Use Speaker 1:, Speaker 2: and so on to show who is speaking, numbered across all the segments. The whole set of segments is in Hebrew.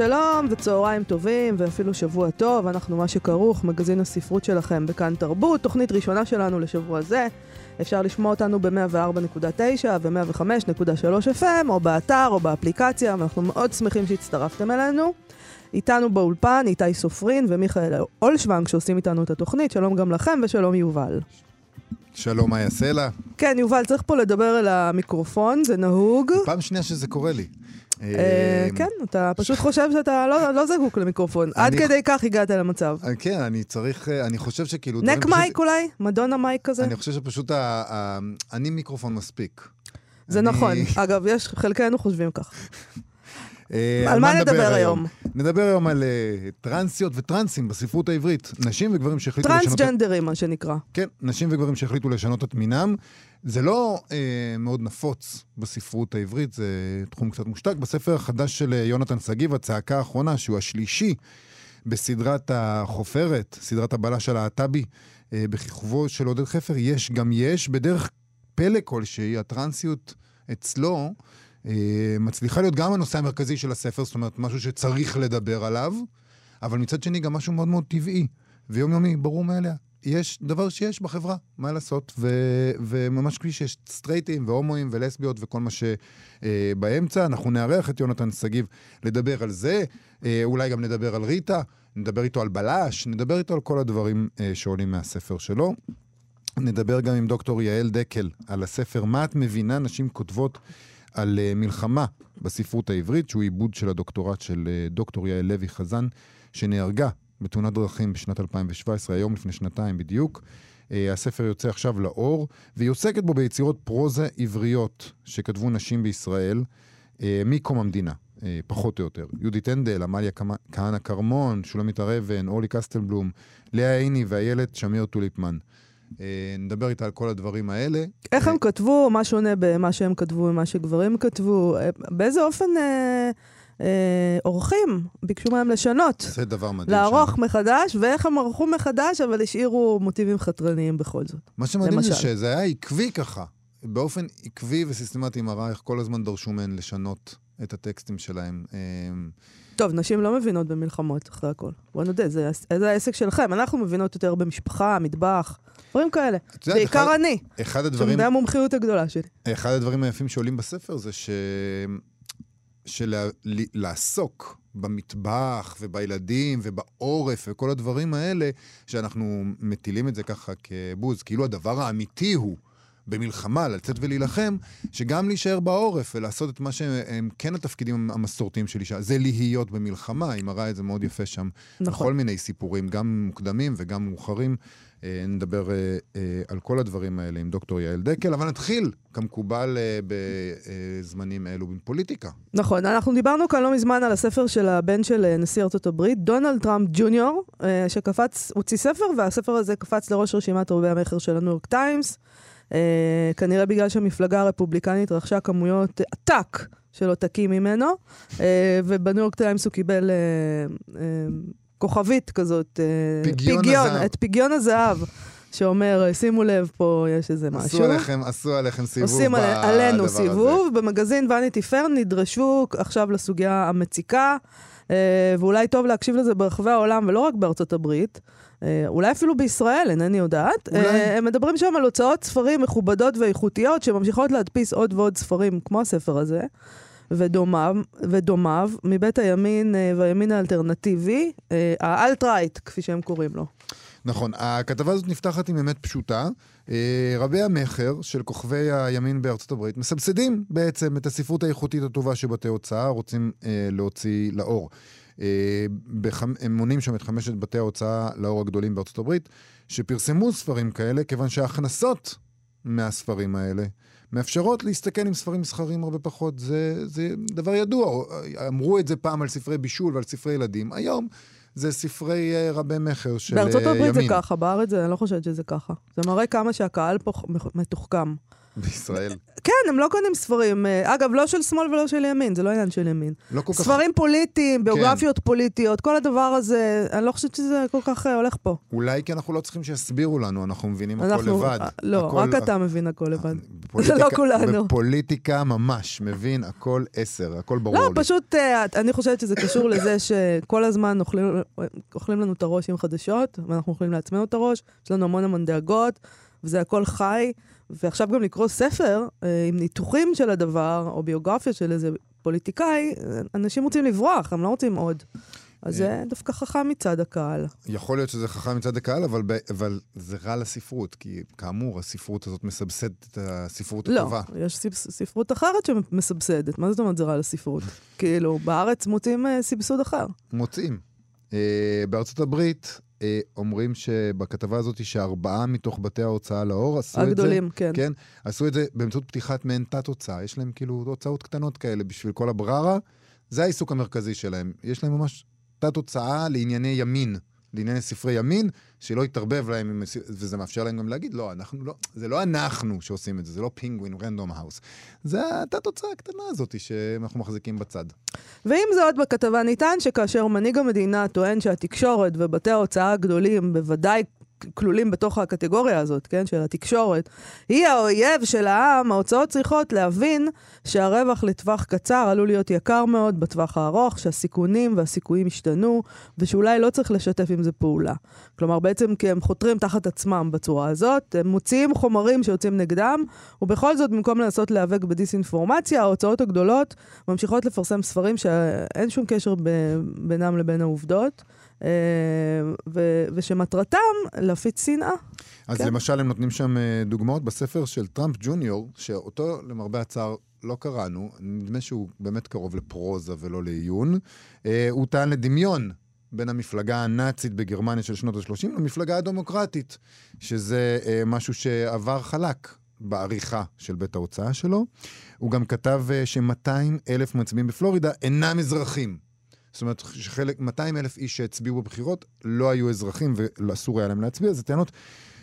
Speaker 1: שלום וצהריים טובים ואפילו שבוע טוב, אנחנו מה שכרוך, מגזין הספרות שלכם בכאן תרבות, תוכנית ראשונה שלנו לשבוע זה. אפשר לשמוע אותנו ב-104.9 ו-105.3 FM, או באתר או באפליקציה, ואנחנו מאוד שמחים שהצטרפתם אלינו. איתנו באולפן איתי סופרין ומיכאל אולשוונג שעושים איתנו את התוכנית, שלום גם לכם ושלום יובל.
Speaker 2: שלום, מאיה סלע.
Speaker 1: כן, יובל, צריך פה לדבר אל המיקרופון, זה נהוג.
Speaker 2: פעם שנייה שזה קורה לי.
Speaker 1: אה, כן, אתה פשוט חושב שאתה לא- לא זקוק למיקרופון. עד כדי כך הגעת למצב.
Speaker 2: אה, כן, אני צריך, אה, אני חושב שכאילו...
Speaker 1: נק מייק אולי? מדונה מייק כזה?
Speaker 2: אני חושב שפשוט, אני מיקרופון מספיק.
Speaker 1: זה נכון. אגב, יש, חלקנו חושבים כך.
Speaker 2: אה,
Speaker 1: על מה נדבר היום?
Speaker 2: נדבר היום על אה, טרנסיות וטרנסים בספרות העברית. נשים וגברים שהחליטו לשנות...
Speaker 1: טרנסג'נדרים, מה שנקרא.
Speaker 2: כן, נשים וגברים שהחליטו לשנות את מינם. זה לא אה, מאוד נפוץ בספרות העברית, זה תחום קצת מושתק. בספר החדש של אה, יונתן שגיב, הצעקה האחרונה, שהוא השלישי בסדרת החופרת, סדרת הבלש הלהט"בי, אה, בכיכובו של עודד חפר, יש גם יש, בדרך פלא כלשהי, הטרנסיות אצלו אה, מצליחה להיות גם הנושא המרכזי של הספר, זאת אומרת, משהו שצריך לדבר עליו, אבל מצד שני גם משהו מאוד מאוד טבעי ויומיומי, ברור מאליה. יש דבר שיש בחברה, מה לעשות, ו- וממש כפי שיש סטרייטים והומואים ולסביות וכל מה שבאמצע. אנחנו נארח את יונתן שגיב לדבר על זה, אה, אולי גם נדבר על ריטה, נדבר איתו על בלש, נדבר איתו על כל הדברים אה, שעולים מהספר שלו. נדבר גם עם דוקטור יעל דקל על הספר "מה את מבינה נשים כותבות על uh, מלחמה בספרות העברית", שהוא עיבוד של הדוקטורט של uh, דוקטור יעל לוי חזן, שנהרגה בתאונת דרכים בשנת 2017, היום לפני שנתיים בדיוק. Uh, הספר יוצא עכשיו לאור, והיא עוסקת בו ביצירות פרוזה עבריות שכתבו נשים בישראל uh, מקום המדינה. uh, פחות או יותר. יהודית הנדל, עמליה כהנא כרמון, שולמית הר אבן, אורלי קסטלבלום, לאה עיני ואיילת שמיר טוליפמן. אה, נדבר איתה על כל הדברים האלה.
Speaker 1: איך
Speaker 2: אה,
Speaker 1: הם כתבו, מה שונה במה שהם כתבו ממה שגברים כתבו, אה, באיזה אופן אה, עורכים ביקשו מהם לשנות,
Speaker 2: זה דבר מדהים.
Speaker 1: לערוך
Speaker 2: שם.
Speaker 1: מחדש, ואיך הם ערכו מחדש, אבל השאירו מוטיבים חתרניים בכל זאת.
Speaker 2: מה שמדהים זה
Speaker 1: למשל.
Speaker 2: שזה היה עקבי ככה. באופן עקבי וסיסטמטי מראה איך כל הזמן דרשו מהן לשנות את הטקסטים שלהם. אה,
Speaker 1: טוב, נשים לא מבינות במלחמות, אחרי הכל. בוא נודה, זה, זה העסק שלכם. אנחנו מבינות יותר במשפחה, מטבח, דברים כאלה.
Speaker 2: יודעת,
Speaker 1: בעיקר
Speaker 2: אחד-
Speaker 1: אני,
Speaker 2: אחד הדברים,
Speaker 1: שזה המומחיות הגדולה שלי.
Speaker 2: אחד הדברים היפים שעולים בספר זה ש... שלעסוק במטבח ובילדים ובעורף וכל הדברים האלה, שאנחנו מטילים את זה ככה כבוז, כאילו הדבר האמיתי הוא במלחמה, לצאת ולהילחם, שגם להישאר בעורף ולעשות את מה שהם כן התפקידים המסורתיים של אישה, זה להיות במלחמה, היא מראה את זה מאוד יפה שם.
Speaker 1: נכון.
Speaker 2: בכל מיני סיפורים, גם מוקדמים וגם מאוחרים. אה, נדבר אה, אה, על כל הדברים האלה עם דוקטור יעל דקל, אבל נתחיל, כמקובל בזמנים אלו, עם פוליטיקה.
Speaker 1: נכון, אנחנו דיברנו כאן לא מזמן על הספר של הבן של נשיא ארצות הברית, דונלד טראמפ ג'וניור, שקפץ, הוציא ספר, והספר הזה קפץ לראש רשימת רבי המכר של הניו יורק טיימס. אה, כנראה בגלל שהמפלגה הרפובליקנית רכשה כמויות עתק של עותקים ממנו, אה, ובניו יורק טיימס הוא קיבל אה, כוכבית כזאת, אה,
Speaker 2: פגיון הזהב.
Speaker 1: את פגיון הזהב, שאומר, שימו לב, פה יש איזה משהו.
Speaker 2: עשו עליכם, עשו עליכם סיבוב
Speaker 1: עושים
Speaker 2: בדבר
Speaker 1: עלינו
Speaker 2: הזה.
Speaker 1: סיבוב. במגזין Vanity Fair נדרשו עכשיו לסוגיה המציקה, ואולי טוב להקשיב לזה ברחבי העולם ולא רק בארצות הברית. אה, אולי אפילו בישראל, אינני יודעת.
Speaker 2: אולי.
Speaker 1: אה, הם מדברים שם על הוצאות ספרים מכובדות ואיכותיות שממשיכות להדפיס עוד ועוד ספרים, כמו הספר הזה, ודומיו, ודומיו מבית הימין אה, והימין האלטרנטיבי, האלט-רייט, כפי שהם קוראים לו.
Speaker 2: נכון, הכתבה הזאת נפתחת עם אמת פשוטה. רבי המכר של כוכבי הימין בארצות הברית מסבסדים בעצם את הספרות האיכותית הטובה שבתי הוצאה רוצים אה, להוציא לאור. אה, בחמ... הם מונים שם את חמשת בתי ההוצאה לאור הגדולים בארצות הברית, שפרסמו ספרים כאלה, כיוון שההכנסות מהספרים האלה מאפשרות להסתכן עם ספרים מסחריים הרבה פחות. זה, זה דבר ידוע. אמרו את זה פעם על ספרי בישול ועל ספרי ילדים. היום זה ספרי אה, רבי מכר של אה,
Speaker 1: בארצות הברית זה
Speaker 2: ימין.
Speaker 1: ככה, בארץ זה, אני לא חושבת שזה ככה. זה מראה כמה שהקהל פה מתוחכם.
Speaker 2: בישראל.
Speaker 1: כן, הם לא קונים ספרים. אגב, לא של שמאל ולא של ימין, זה לא עניין של ימין.
Speaker 2: לא כל כך...
Speaker 1: ספרים פוליטיים,
Speaker 2: כן.
Speaker 1: ביוגרפיות פוליטיות, כל הדבר הזה, אני לא חושבת שזה כל כך אה, הולך פה.
Speaker 2: אולי כי אנחנו לא צריכים שיסבירו לנו, אנחנו מבינים הכל
Speaker 1: אנחנו,
Speaker 2: לבד.
Speaker 1: אה, לא,
Speaker 2: הכל-
Speaker 1: רק אתה מבין הכל לבד.
Speaker 2: בפוליטיקה-
Speaker 1: לא כולנו.
Speaker 2: בפוליטיקה ממש, מבין הכל עשר, הכל ברור
Speaker 1: לא,
Speaker 2: לי.
Speaker 1: פשוט, אה, אני חושבת שזה קשור לזה שכל הזמן אוכלים, אוכלים לנו את הראש עם חדשות, ואנחנו אוכלים לעצמנו את הראש, יש לנו המון המון דאגות, וזה הכל חי, ועכשיו גם לקרוא ספר אה, עם ניתוחים של הדבר, או ביוגרפיה של איזה פוליטיקאי, אה, אנשים רוצים לברוח, הם לא רוצים עוד. אז זה דווקא חכם מצד הקהל.
Speaker 2: יכול להיות שזה חכם מצד הקהל, אבל, ב, אבל זה רע לספרות, כי כאמור, הספרות הזאת מסבסדת את הספרות
Speaker 1: לא,
Speaker 2: הטובה.
Speaker 1: יש ספ- ספרות אחרת שמסבסדת. מה זאת אומרת זה רע לספרות? כאילו, בארץ מוצאים אה, סבסוד אחר.
Speaker 2: מוצאים. אה, בארצות הברית אה, אומרים שבכתבה הזאת שארבעה מתוך בתי ההוצאה לאור עשו את זה.
Speaker 1: הגדולים, כן.
Speaker 2: כן, עשו את זה באמצעות פתיחת מעין תת-הוצאה. יש להם כאילו הוצאות קטנות כאלה בשביל כל הבררה. זה העיסוק המרכזי שלהם. יש להם ממש תת-הוצאה לענייני ימין, לענייני ספרי ימין, שלא יתערבב להם, עם, וזה מאפשר להם גם להגיד, לא, אנחנו לא, זה לא אנחנו שעושים את זה, זה לא פינגווין, רנדום האוס. זה התת-הוצאה הקטנה הזאת שאנחנו מחזיקים בצד.
Speaker 1: ועם עוד בכתבה נטען שכאשר מנהיג המדינה טוען שהתקשורת ובתי ההוצאה הגדולים בוודאי כלולים בתוך הקטגוריה הזאת, כן, של התקשורת, היא האויב של העם, ההוצאות צריכות להבין שהרווח לטווח קצר עלול להיות יקר מאוד בטווח הארוך, שהסיכונים והסיכויים השתנו, ושאולי לא צריך לשתף עם זה פעולה. כלומר, בעצם כי הם חותרים תחת עצמם בצורה הזאת, הם מוציאים חומרים שיוצאים נגדם, ובכל זאת, במקום לנסות להיאבק בדיסאינפורמציה, ההוצאות הגדולות ממשיכות לפרסם ספרים שאין שום קשר בינם לבין העובדות, ו- ושמטרתם להפיץ שנאה.
Speaker 2: אז
Speaker 1: כן.
Speaker 2: למשל, הם נותנים שם אה, דוגמאות בספר של טראמפ ג'וניור, שאותו, למרבה הצער, לא קראנו, נדמה שהוא באמת קרוב לפרוזה ולא לעיון. אה, הוא טען לדמיון בין המפלגה הנאצית בגרמניה של שנות ה-30 למפלגה הדמוקרטית, שזה אה, משהו שעבר חלק בעריכה של בית ההוצאה שלו. הוא גם כתב אה, ש-200 אלף מצביעים בפלורידה אינם אזרחים. זאת אומרת, שחלק, 200 אלף איש שהצביעו בבחירות לא היו אזרחים ואסור היה להם להצביע, זה טענות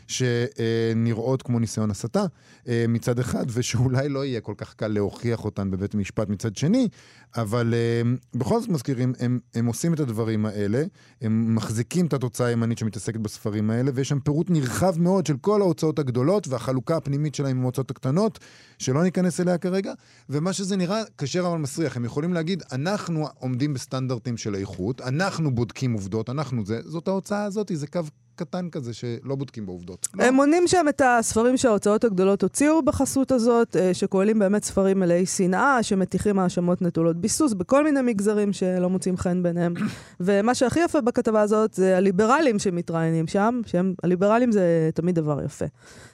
Speaker 2: שנראות כמו ניסיון הסתה אה, מצד אחד, ושאולי לא יהיה כל כך קל להוכיח אותן בבית המשפט מצד שני, אבל אה, בכל זאת מזכירים, הם, הם עושים את הדברים האלה, הם מחזיקים את התוצאה הימנית שמתעסקת בספרים האלה, ויש שם פירוט נרחב מאוד של כל ההוצאות הגדולות והחלוקה הפנימית שלהם עם ההוצאות הקטנות, שלא ניכנס אליה כרגע, ומה שזה נראה כשר אבל מסריח. הם יכולים להגיד, אנחנו עומדים בסטנדרטים של איכות, אנחנו בודקים עובדות, אנחנו זה, זאת ההוצאה הזאת, זה קו קטן כזה שלא בודקים בעובדות. לא.
Speaker 1: הם מונים שם את הספרים שההוצאות הגדולות הוציאו בחסות הזאת, אה, שכוללים באמת ספרים מלאי שנאה, שמטיחים האשמות נטולות ביסוס בכל מיני מגזרים שלא מוצאים חן ביניהם. ומה שהכי יפה בכתבה הזאת זה הליברלים שמתראיינים שם, שהם, הליברלים זה תמיד דבר יפה.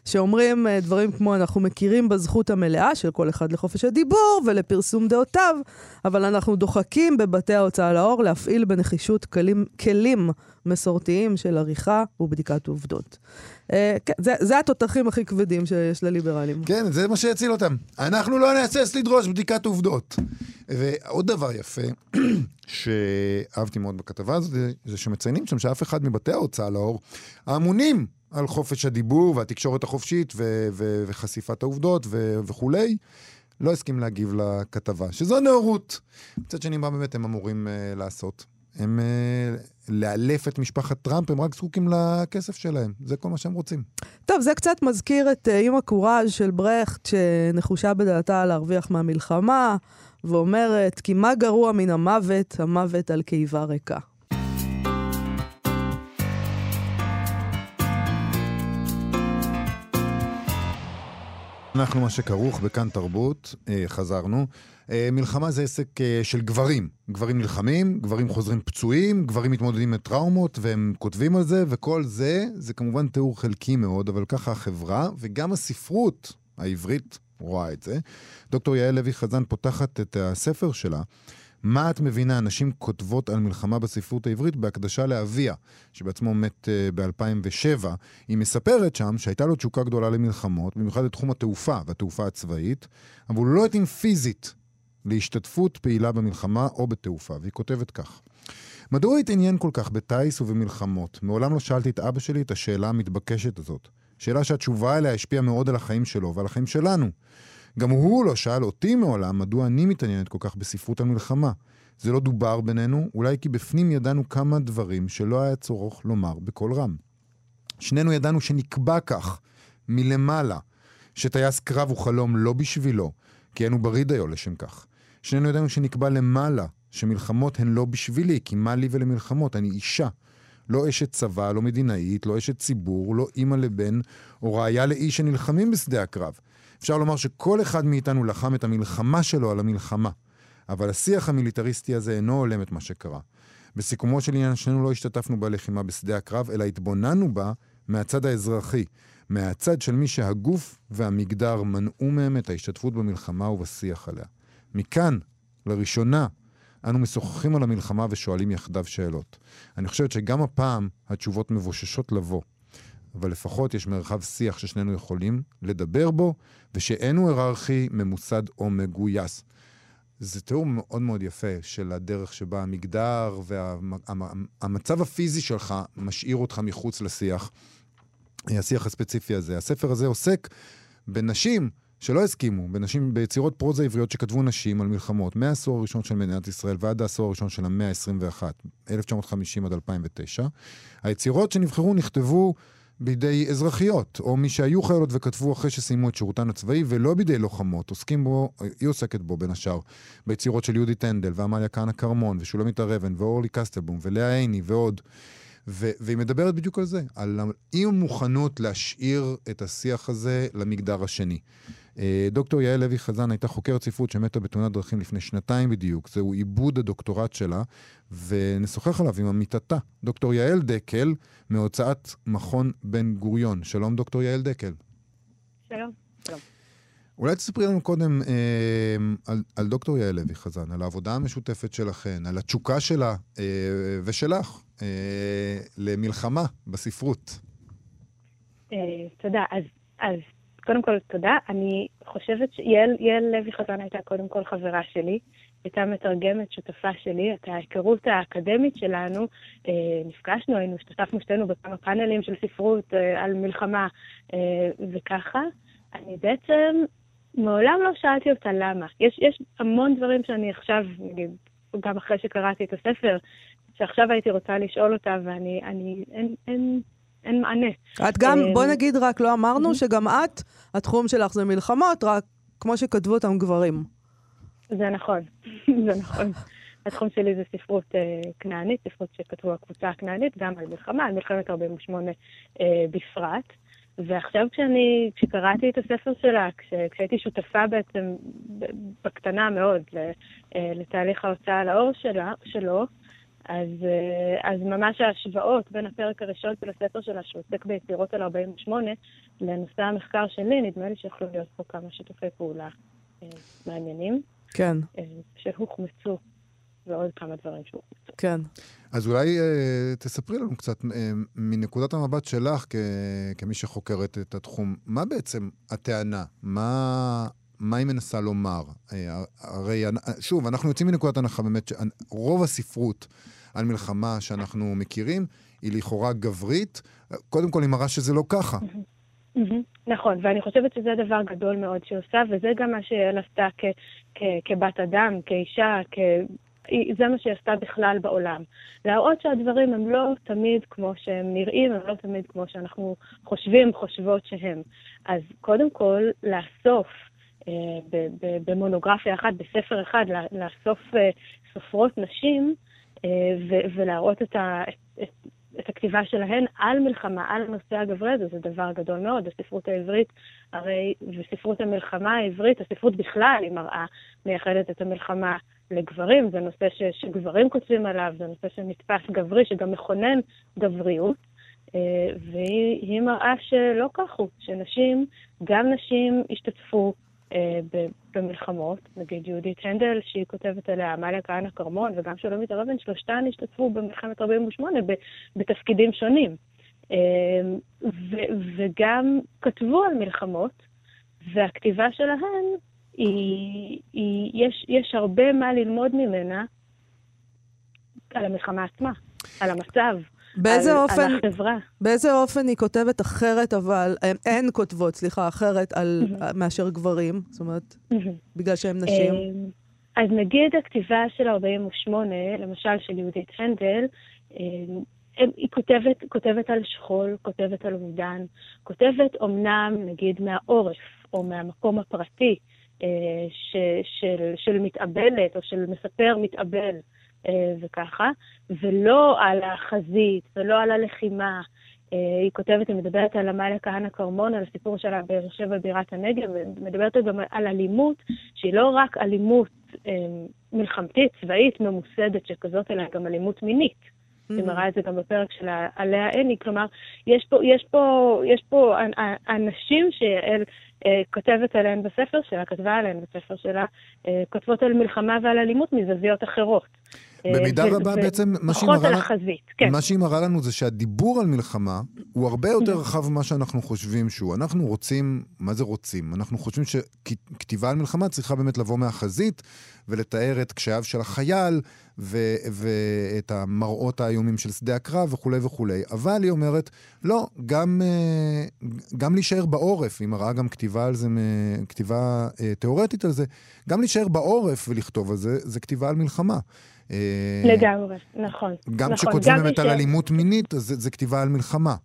Speaker 1: שאומרים אה, דברים כמו, אנחנו מכירים בזכות המלאה של כל אחד לחופש הדיבור ולפרסום דעותיו, אבל אנחנו דוחקים בבתי ההוצאה לאור להפעיל בנחישות כלים, כלים מסורתיים של עריכה ובדיקת עובדות. אה, כן, זה, התותחים הכי כבדים שיש לליברלים.
Speaker 2: כן, זה מה שיציל אותם. אנחנו לא נהסס לדרוש בדיקת עובדות. ועוד דבר יפה, שאהבתי מאוד בכתבה הזאת, זה שמציינים שם שאף אחד מבתי ההוצאה לאור, האמונים על חופש הדיבור והתקשורת החופשית וחשיפת העובדות וכולי, לא הסכים להגיב לכתבה, שזו נאורות. מצד שני, מה באמת הם אמורים uh, לעשות? הם uh, לאלף את משפחת טראמפ, הם רק זקוקים לכסף שלהם. זה כל מה שהם רוצים.
Speaker 1: טוב, זה קצת מזכיר את אה, אימא קוראז' של ברכט, שנחושה בדעתה להרוויח מהמלחמה, ואומרת, כי מה גרוע מן המוות, המוות על קיבה ריקה.
Speaker 2: אנחנו מה שכרוך בכאן תרבות, אה, חזרנו. אה, מלחמה זה עסק אה, של גברים. גברים נלחמים, גברים חוזרים פצועים, גברים מתמודדים עם טראומות והם כותבים על זה, וכל זה, זה כמובן תיאור חלקי מאוד, אבל ככה החברה וגם הספרות העברית רואה את זה. דוקטור יעל לוי חזן פותחת את הספר שלה. מה את מבינה? נשים כותבות על מלחמה בספרות העברית בהקדשה לאביה, שבעצמו מת uh, ב-2007. היא מספרת שם שהייתה לו תשוקה גדולה למלחמות, במיוחד לתחום התעופה והתעופה הצבאית, אבל הוא לא התאים פיזית להשתתפות פעילה במלחמה או בתעופה, והיא כותבת כך: מדוע התעניין כל כך בטיס ובמלחמות? מעולם לא שאלתי את אבא שלי את השאלה המתבקשת הזאת. שאלה שהתשובה אליה השפיעה מאוד על החיים שלו ועל החיים שלנו. גם הוא לא שאל אותי מעולם מדוע אני מתעניינת כל כך בספרות המלחמה. זה לא דובר בינינו, אולי כי בפנים ידענו כמה דברים שלא היה צורך לומר בקול רם. שנינו ידענו שנקבע כך, מלמעלה, שטייס קרב הוא חלום לא בשבילו, כי היינו ברי דיו לשם כך. שנינו ידענו שנקבע למעלה, שמלחמות הן לא בשבילי, כי מה לי ולמלחמות? אני אישה. לא אשת צבא, לא מדינאית, לא אשת ציבור, לא אימא לבן, או רעיה לאיש שנלחמים בשדה הקרב. אפשר לומר שכל אחד מאיתנו לחם את המלחמה שלו על המלחמה. אבל השיח המיליטריסטי הזה אינו הולם את מה שקרה. בסיכומו של עניין, שנינו לא השתתפנו בלחימה בשדה הקרב, אלא התבוננו בה מהצד האזרחי, מהצד של מי שהגוף והמגדר מנעו מהם את ההשתתפות במלחמה ובשיח עליה. מכאן, לראשונה, אנו משוחחים על המלחמה ושואלים יחדיו שאלות. אני חושבת שגם הפעם התשובות מבוששות לבוא, אבל לפחות יש מרחב שיח ששנינו יכולים לדבר בו, ושאינו היררכי, ממוסד או מגויס. זה תיאור מאוד מאוד יפה של הדרך שבה המגדר והמצב וה, הפיזי שלך משאיר אותך מחוץ לשיח, השיח הספציפי הזה. הספר הזה עוסק בנשים שלא הסכימו, בנשים, ביצירות פרוזה עבריות שכתבו נשים על מלחמות, מהעשור הראשון של מדינת ישראל ועד העשור הראשון של המאה ה-21, 1950 עד 2009. היצירות שנבחרו נכתבו בידי אזרחיות, או מי שהיו חיילות וכתבו אחרי שסיימו את שירותן הצבאי, ולא בידי לוחמות, עוסקים בו, היא עוסקת בו בין השאר, ביצירות של יהודית הנדל, ועמליה כהנא כרמון, ושולמית הר אבן, ואורלי קסטלבום, ולאה עיני, ועוד. ו- והיא מדברת בדיוק על זה, על אי מוכנות להשאיר את השיח הזה למגדר השני. אה, דוקטור יעל לוי חזן הייתה חוקרת ספרות שמתה בתאונת דרכים לפני שנתיים בדיוק. זהו עיבוד הדוקטורט שלה, ונשוחח עליו עם עמיתתה, דוקטור יעל דקל, מהוצאת מכון בן גוריון. שלום, דוקטור יעל דקל.
Speaker 3: שלום. שלום.
Speaker 2: אולי תספרי לנו קודם אה, על, על דוקטור יעל לוי חזן, על העבודה המשותפת שלכן, על התשוקה שלה אה, ושלך אה, למלחמה בספרות.
Speaker 3: אה, תודה. אז, אז קודם כל, תודה. אני חושבת שיעל לוי חזן הייתה קודם כל חברה שלי, הייתה מתרגמת שותפה שלי, את ההיכרות האקדמית שלנו, אה, נפגשנו, היינו, השתתפנו שתינו בכמה פאנלים של ספרות אה, על מלחמה אה, וככה. אני בעצם מעולם לא שאלתי אותה למה. יש, יש המון דברים שאני עכשיו, נגיד, גם אחרי שקראתי את הספר, שעכשיו הייתי רוצה לשאול אותה, ואני, אני, אין, אין, אין מענה.
Speaker 1: את גם, אה, בוא נגיד רק, לא אמרנו שגם את, התחום שלך זה מלחמות, רק כמו שכתבו אותם גברים.
Speaker 3: זה נכון, זה נכון. התחום שלי זה ספרות אה, כנענית, ספרות שכתבו הקבוצה הכנענית, גם על מלחמה, על מלחמת 48 אה, בפרט. ועכשיו כשאני, כשקראתי את הספר שלה, כש, כשהייתי שותפה בעצם בקטנה מאוד לתהליך ההוצאה לאור שלה, שלו, אז, אה, אז ממש ההשוואות בין הפרק הראשון של הספר שלה, שעוסק ביצירות על 48, לנושא המחקר שלי, נדמה לי שיכולו להיות פה כמה שיתופי פעולה אה, מעניינים.
Speaker 1: כן.
Speaker 3: אה, שהוחמצו, ועוד כמה דברים שהוחמצו.
Speaker 1: כן.
Speaker 2: אז אולי אה, תספרי לנו קצת אה, מנקודת המבט שלך כ, כמי שחוקרת את התחום, מה בעצם הטענה? מה, מה היא מנסה לומר? אה, הרי, שוב, אנחנו יוצאים מנקודת הנחה באמת שרוב הספרות על מלחמה שאנחנו מכירים היא לכאורה גברית. קודם כל, היא מראה שזה לא ככה.
Speaker 3: נכון, ואני חושבת שזה דבר גדול מאוד שהיא עושה, וזה גם מה שיעל עשתה כבת אדם, כאישה. זה מה שהיא עשתה בכלל בעולם. להראות שהדברים הם לא תמיד כמו שהם נראים, הם לא תמיד כמו שאנחנו חושבים, חושבות שהם. אז קודם כל, לאסוף אה, במונוגרפיה אחת, בספר אחד, לאסוף אה, סופרות נשים אה, ולהראות את, ה, את, את הכתיבה שלהן על מלחמה, על הנושא הגברי הזה, זה דבר גדול מאוד. הספרות העברית, הרי, וספרות המלחמה העברית, הספרות בכלל, היא מראה, מייחדת את המלחמה לגברים, זה נושא ש, שגברים כותבים עליו, זה נושא שנתפס גברי, שגם מכונן גבריות. והיא מראה שלא כך הוא, שנשים, גם נשים השתתפו אה, במלחמות, נגיד יהודית הנדל, שהיא כותבת עליה, עמליה כהנא כרמון וגם שולמית הר אבן, שלושתן השתתפו במלחמת 48' בתפקידים שונים. אה, וגם כתבו על מלחמות, והכתיבה שלהן, היא, היא, יש, יש הרבה מה ללמוד ממנה על המלחמה עצמה, על המצב.
Speaker 1: באיזה
Speaker 3: על,
Speaker 1: אופן,
Speaker 3: על החברה.
Speaker 1: באיזה אופן היא כותבת אחרת, אבל, הן, הן כותבות, סליחה, אחרת על, מאשר גברים? זאת אומרת, בגלל שהן נשים?
Speaker 3: אה, אז נגיד הכתיבה של 48, למשל של יהודית הנדל, אה, היא כותבת, כותבת על שכול, כותבת על אובדן, כותבת אמנם, נגיד, מהעורף, או מהמקום הפרטי אה, ש, של, של מתאבלת, או של מספר מתאבל, וככה, ולא על החזית, ולא על הלחימה. אה, היא כותבת, היא מדברת על עמליה כהנא כרמון, על הסיפור שלה באר שבע בירת הנגב, ומדברת גם על אלימות, שהיא לא רק אלימות אה, מלחמתית, צבאית, ממוסדת שכזאת, אלא גם אלימות מינית. Mm-hmm. היא מראה את זה גם בפרק של עליה עיני, כלומר, יש פה, יש פה, יש פה אנשים שיעל אה, כותבת עליהן בספר שלה, כתבה עליהן בספר שלה, אה, כותבות על מלחמה ועל אלימות מזוויות אחרות.
Speaker 2: במידה
Speaker 3: ו-
Speaker 2: רבה
Speaker 3: ו-
Speaker 2: בעצם, מה שהיא מראה
Speaker 3: החזית, כן.
Speaker 2: מה שהיא מראה לנו זה שהדיבור על מלחמה הוא הרבה יותר רחב ממה שאנחנו חושבים שהוא. אנחנו רוצים, מה זה רוצים? אנחנו חושבים שכתיבה על מלחמה צריכה באמת לבוא מהחזית ולתאר את קשייו של החייל ו- ואת המראות האיומים של שדה הקרב וכולי וכולי. אבל היא אומרת, לא, גם, אה, גם להישאר בעורף, היא מראה גם כתיבה על זה, מ- כתיבה אה, תיאורטית על זה, גם להישאר בעורף ולכתוב על זה, זה כתיבה על מלחמה. אה,
Speaker 3: לגמרי, נכון.
Speaker 2: גם
Speaker 3: נכון,
Speaker 2: כשכותבים באמת
Speaker 3: מי
Speaker 2: על אלימות מינית, אז זה, זה כתיבה על מלחמה.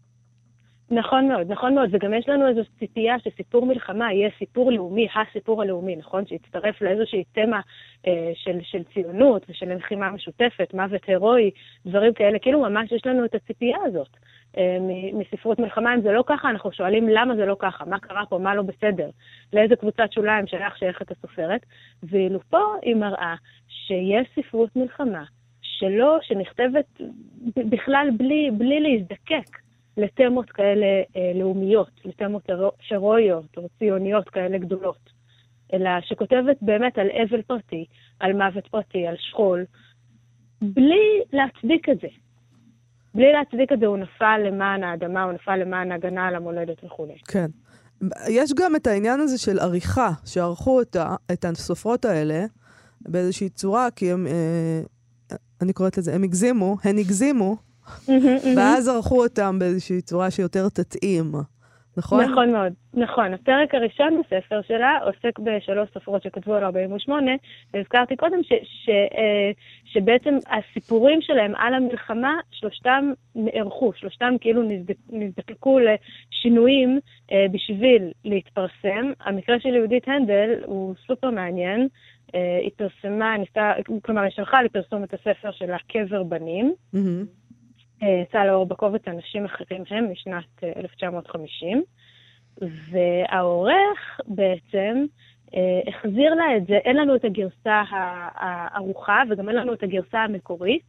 Speaker 3: נכון מאוד, נכון מאוד, וגם יש לנו איזו ציפייה שסיפור מלחמה יהיה סיפור לאומי, הסיפור הלאומי, נכון? שיצטרף לאיזושהי תמה אה, של, של ציונות ושל לחימה משותפת, מוות הירואי, דברים כאלה, כאילו ממש יש לנו את הציפייה הזאת אה, מספרות מלחמה. אם זה לא ככה, אנחנו שואלים למה זה לא ככה, מה קרה פה, מה לא בסדר, לאיזה קבוצת שוליים שייך שייכת הסופרת, ואילו פה היא מראה שיש ספרות מלחמה שלא, שנכתבת בכלל בלי, בלי להזדקק. לתמות כאלה אה, לאומיות, לתמות הירואיות או ציוניות כאלה גדולות, אלא שכותבת באמת על אבל פרטי, על מוות פרטי, על שכול, בלי להצדיק את זה. בלי להצדיק את זה, הוא נפל למען האדמה, הוא נפל למען ההגנה על המולדת וכולי.
Speaker 1: כן. יש גם את העניין הזה של עריכה, שערכו אותה, את הסופרות האלה באיזושהי צורה, כי הם, אה, אני קוראת לזה, הם הגזימו, הן הגזימו, ואז ערכו אותם באיזושהי צורה שיותר תתאים, נכון?
Speaker 3: נכון מאוד, נכון. הפרק הראשון בספר שלה עוסק בשלוש סופרות שכתבו על 48, והזכרתי קודם ש, ש, אה, שבעצם הסיפורים שלהם על המלחמה, שלושתם נערכו, שלושתם כאילו נזדק, נזדקקו לשינויים אה, בשביל להתפרסם. המקרה של יהודית הנדל הוא סופר מעניין. אה, היא פרסמה, ניסתה, כלומר, היא שלחה לפרסום את הספר שלה קבר בנים.
Speaker 1: מהמם.
Speaker 3: אה, יצא לאור בקובץ אנשים אחרים הם משנת אה, 1950, והעורך בעצם אה, החזיר לה את זה, אין לנו את הגרסה ה- הערוכה וגם אין לנו את הגרסה המקורית,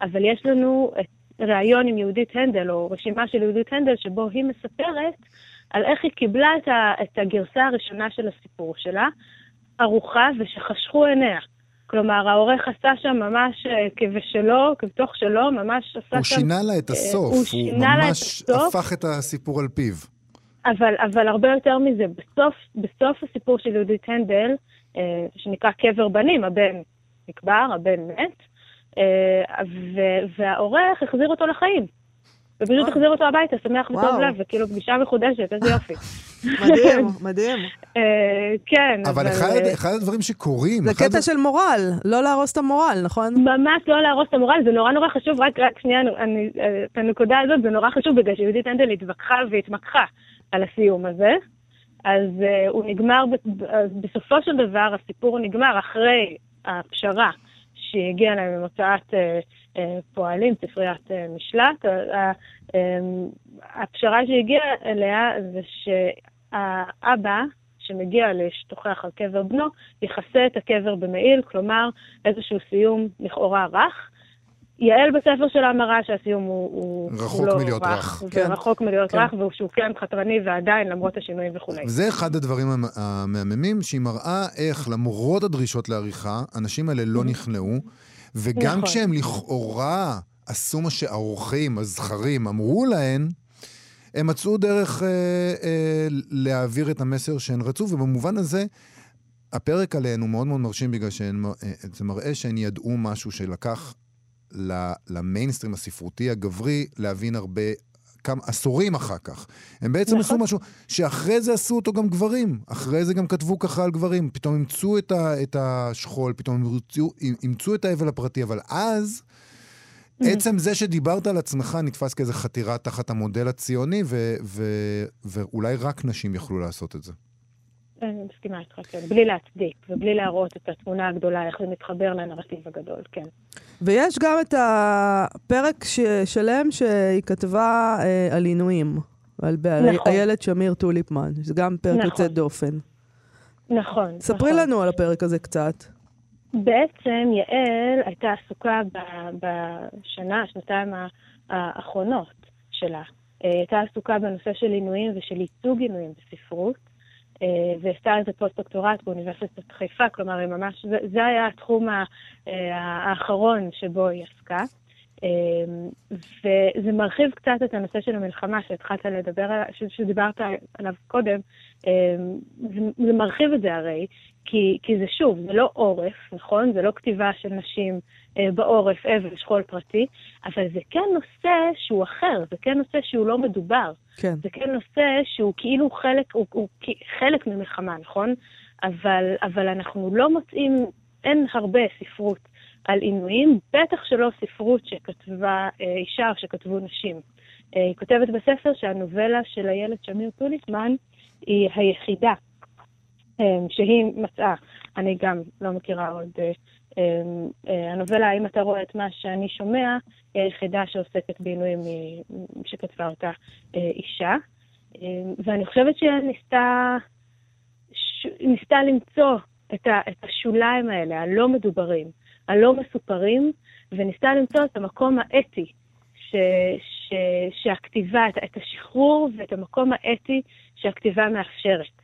Speaker 3: אבל יש לנו ראיון עם יהודית הנדל, או רשימה של יהודית הנדל, שבו היא מספרת על איך היא קיבלה את, הגרסה הראשונה של הסיפור שלה, ערוכה ושחשכו עיניה. כלומר, העורך עשה שם ממש אה, כבשלו, כבתוך שלו, ממש עשה
Speaker 2: הוא
Speaker 3: שם...
Speaker 2: שינה לה את
Speaker 3: אה,
Speaker 2: הסוף,
Speaker 3: הוא
Speaker 2: הוא
Speaker 3: שינה לה את
Speaker 2: ממש
Speaker 3: הסוף.
Speaker 2: הפך את הסיפור על פיו.
Speaker 3: אבל, אבל הרבה יותר מזה, בסוף, בסוף הסיפור של יהודית הנדל, אה, שנקרא קבר בנים, הבן נקבר, הבן מת, אה, והעורך החזיר אותו לחיים. ופשוט. החזיר אותו הביתה, שמח וטוב. לב, וכאילו פגישה מחודשת, איזה יופי.
Speaker 1: מדהים, מדהים.
Speaker 3: אה, כן,
Speaker 2: אבל אחד,
Speaker 3: אה,
Speaker 2: אחד הדברים שקורים...
Speaker 1: זה קטע של מורל, לא להרוס את המורל, נכון?
Speaker 3: ממש לא להרוס את המורל, זה נורא נורא חשוב, רק, רק שנייה, אני, אה, את הנקודה הזאת, זה נורא חשוב בגלל שיהודית הנדל התווכחה והתמקחה על הסיום הזה. אז uh, הוא נגמר, בסופו של דבר הסיפור נגמר אחרי הפשרה שהגיעה להם ממוצאת uh, uh, פועלים, ספריית uh, משלט. Uh, uh, הפשרה שהגיעה אליה זה שהאבא, שמגיע לשטוחח על קבר בנו, יכסה את הקבר במעיל, כלומר איזשהו סיום לכאורה רך. יעל בספר שלה מראה שהסיום הוא, הוא,
Speaker 2: רחוק
Speaker 3: לא
Speaker 2: מלהיות רך.
Speaker 3: הוא
Speaker 1: כן.
Speaker 3: רחוק מלהיות
Speaker 1: כן.
Speaker 3: רך, והוא כן חתרני ועדיין, למרות השינויים וכולי.
Speaker 2: וזה אחד הדברים המ- המהממים, שהיא מראה איך למרות הדרישות לעריכה, האנשים האלה לא נכנעו, וגם
Speaker 3: נכון.
Speaker 2: כשהם לכאורה עשו מה שהעורכים, הזכרים, אמרו להן, הם מצאו דרך אה, אה, להעביר את המסר שהן רצו, ובמובן הזה, הפרק עליהן הוא מאוד מאוד מרשים בגלל שזה מראה שהן ידעו משהו שלקח למיינסטרים הספרותי הגברי להבין הרבה, כמה עשורים אחר כך. הם בעצם
Speaker 3: נכון.
Speaker 2: עשו משהו שאחרי זה עשו אותו גם גברים. אחרי זה גם כתבו ככה על גברים. פתאום אימצו את, ה- את השכול, פתאום אימצו, אימצו את האבל הפרטי, אבל אז... עצם זה שדיברת על עצמך נתפס כאיזה חתירה תחת המודל הציוני, ו- ו- ואולי רק נשים יכלו לעשות את זה.
Speaker 3: אני מסכימה איתך, כן. בלי להצדיק ובלי להראות את התמונה הגדולה, איך זה מתחבר לנרטיב הגדול, כן.
Speaker 1: ויש גם את הפרק ש... שלם שהיא כתבה אה, על עינויים, על בעל...
Speaker 3: נכון.
Speaker 1: איילת שמיר טוליפמן, זה גם פרק
Speaker 3: נכון.
Speaker 1: יוצא דופן.
Speaker 3: נכון.
Speaker 1: ספרי
Speaker 3: נכון.
Speaker 1: לנו על הפרק הזה קצת.
Speaker 3: בעצם יעל הייתה עסוקה בשנה, שנתיים האחרונות שלה. אה, היא הייתה עסוקה בנושא של עינויים ושל ייצוג עינויים בספרות, אה, ועשתה איזה פוסט-דוקטורט באוניברסיטת חיפה, כלומר, היא ממש, זה, זה היה התחום אה, האחרון שבו היא עסקה. אה, וזה מרחיב קצת את הנושא של המלחמה שהתחלת לדבר עליו, שדיברת עליו קודם. אה, זה, מרחיב את זה הרי, כי, כי זה שוב, זה לא עורף, נכון? זה לא כתיבה של נשים אה, בעורף, אבל שכול פרטי, אבל זה כן נושא שהוא אחר, זה כן נושא שהוא לא מדובר.
Speaker 1: כן.
Speaker 3: זה כן נושא שהוא כאילו חלק, הוא, הוא חלק ממלחמה, נכון? אבל, אבל אנחנו לא מוצאים, אין הרבה ספרות על עינויים, בטח שלא ספרות שכתבה אה, אישה או שכתבו נשים. אה, היא כותבת בספר שהנובלה של איילת שמיר טוליסמן היא היחידה אה, שהיא מצאה. אני גם לא מכירה עוד... הנובלה, האם אתה רואה את מה שאני שומע, היא היחידה שעוסקת בעינויים שכתבה אותה אישה. ואני חושבת שהיא ניסתה, ש... ניסתה למצוא. את השוליים האלה, הלא מדוברים, הלא מסופרים, וניסתה למצוא את המקום האתי ש... ש... שהכתיבה, את... את השחרור ואת המקום האתי שהכתיבה מאפשרת.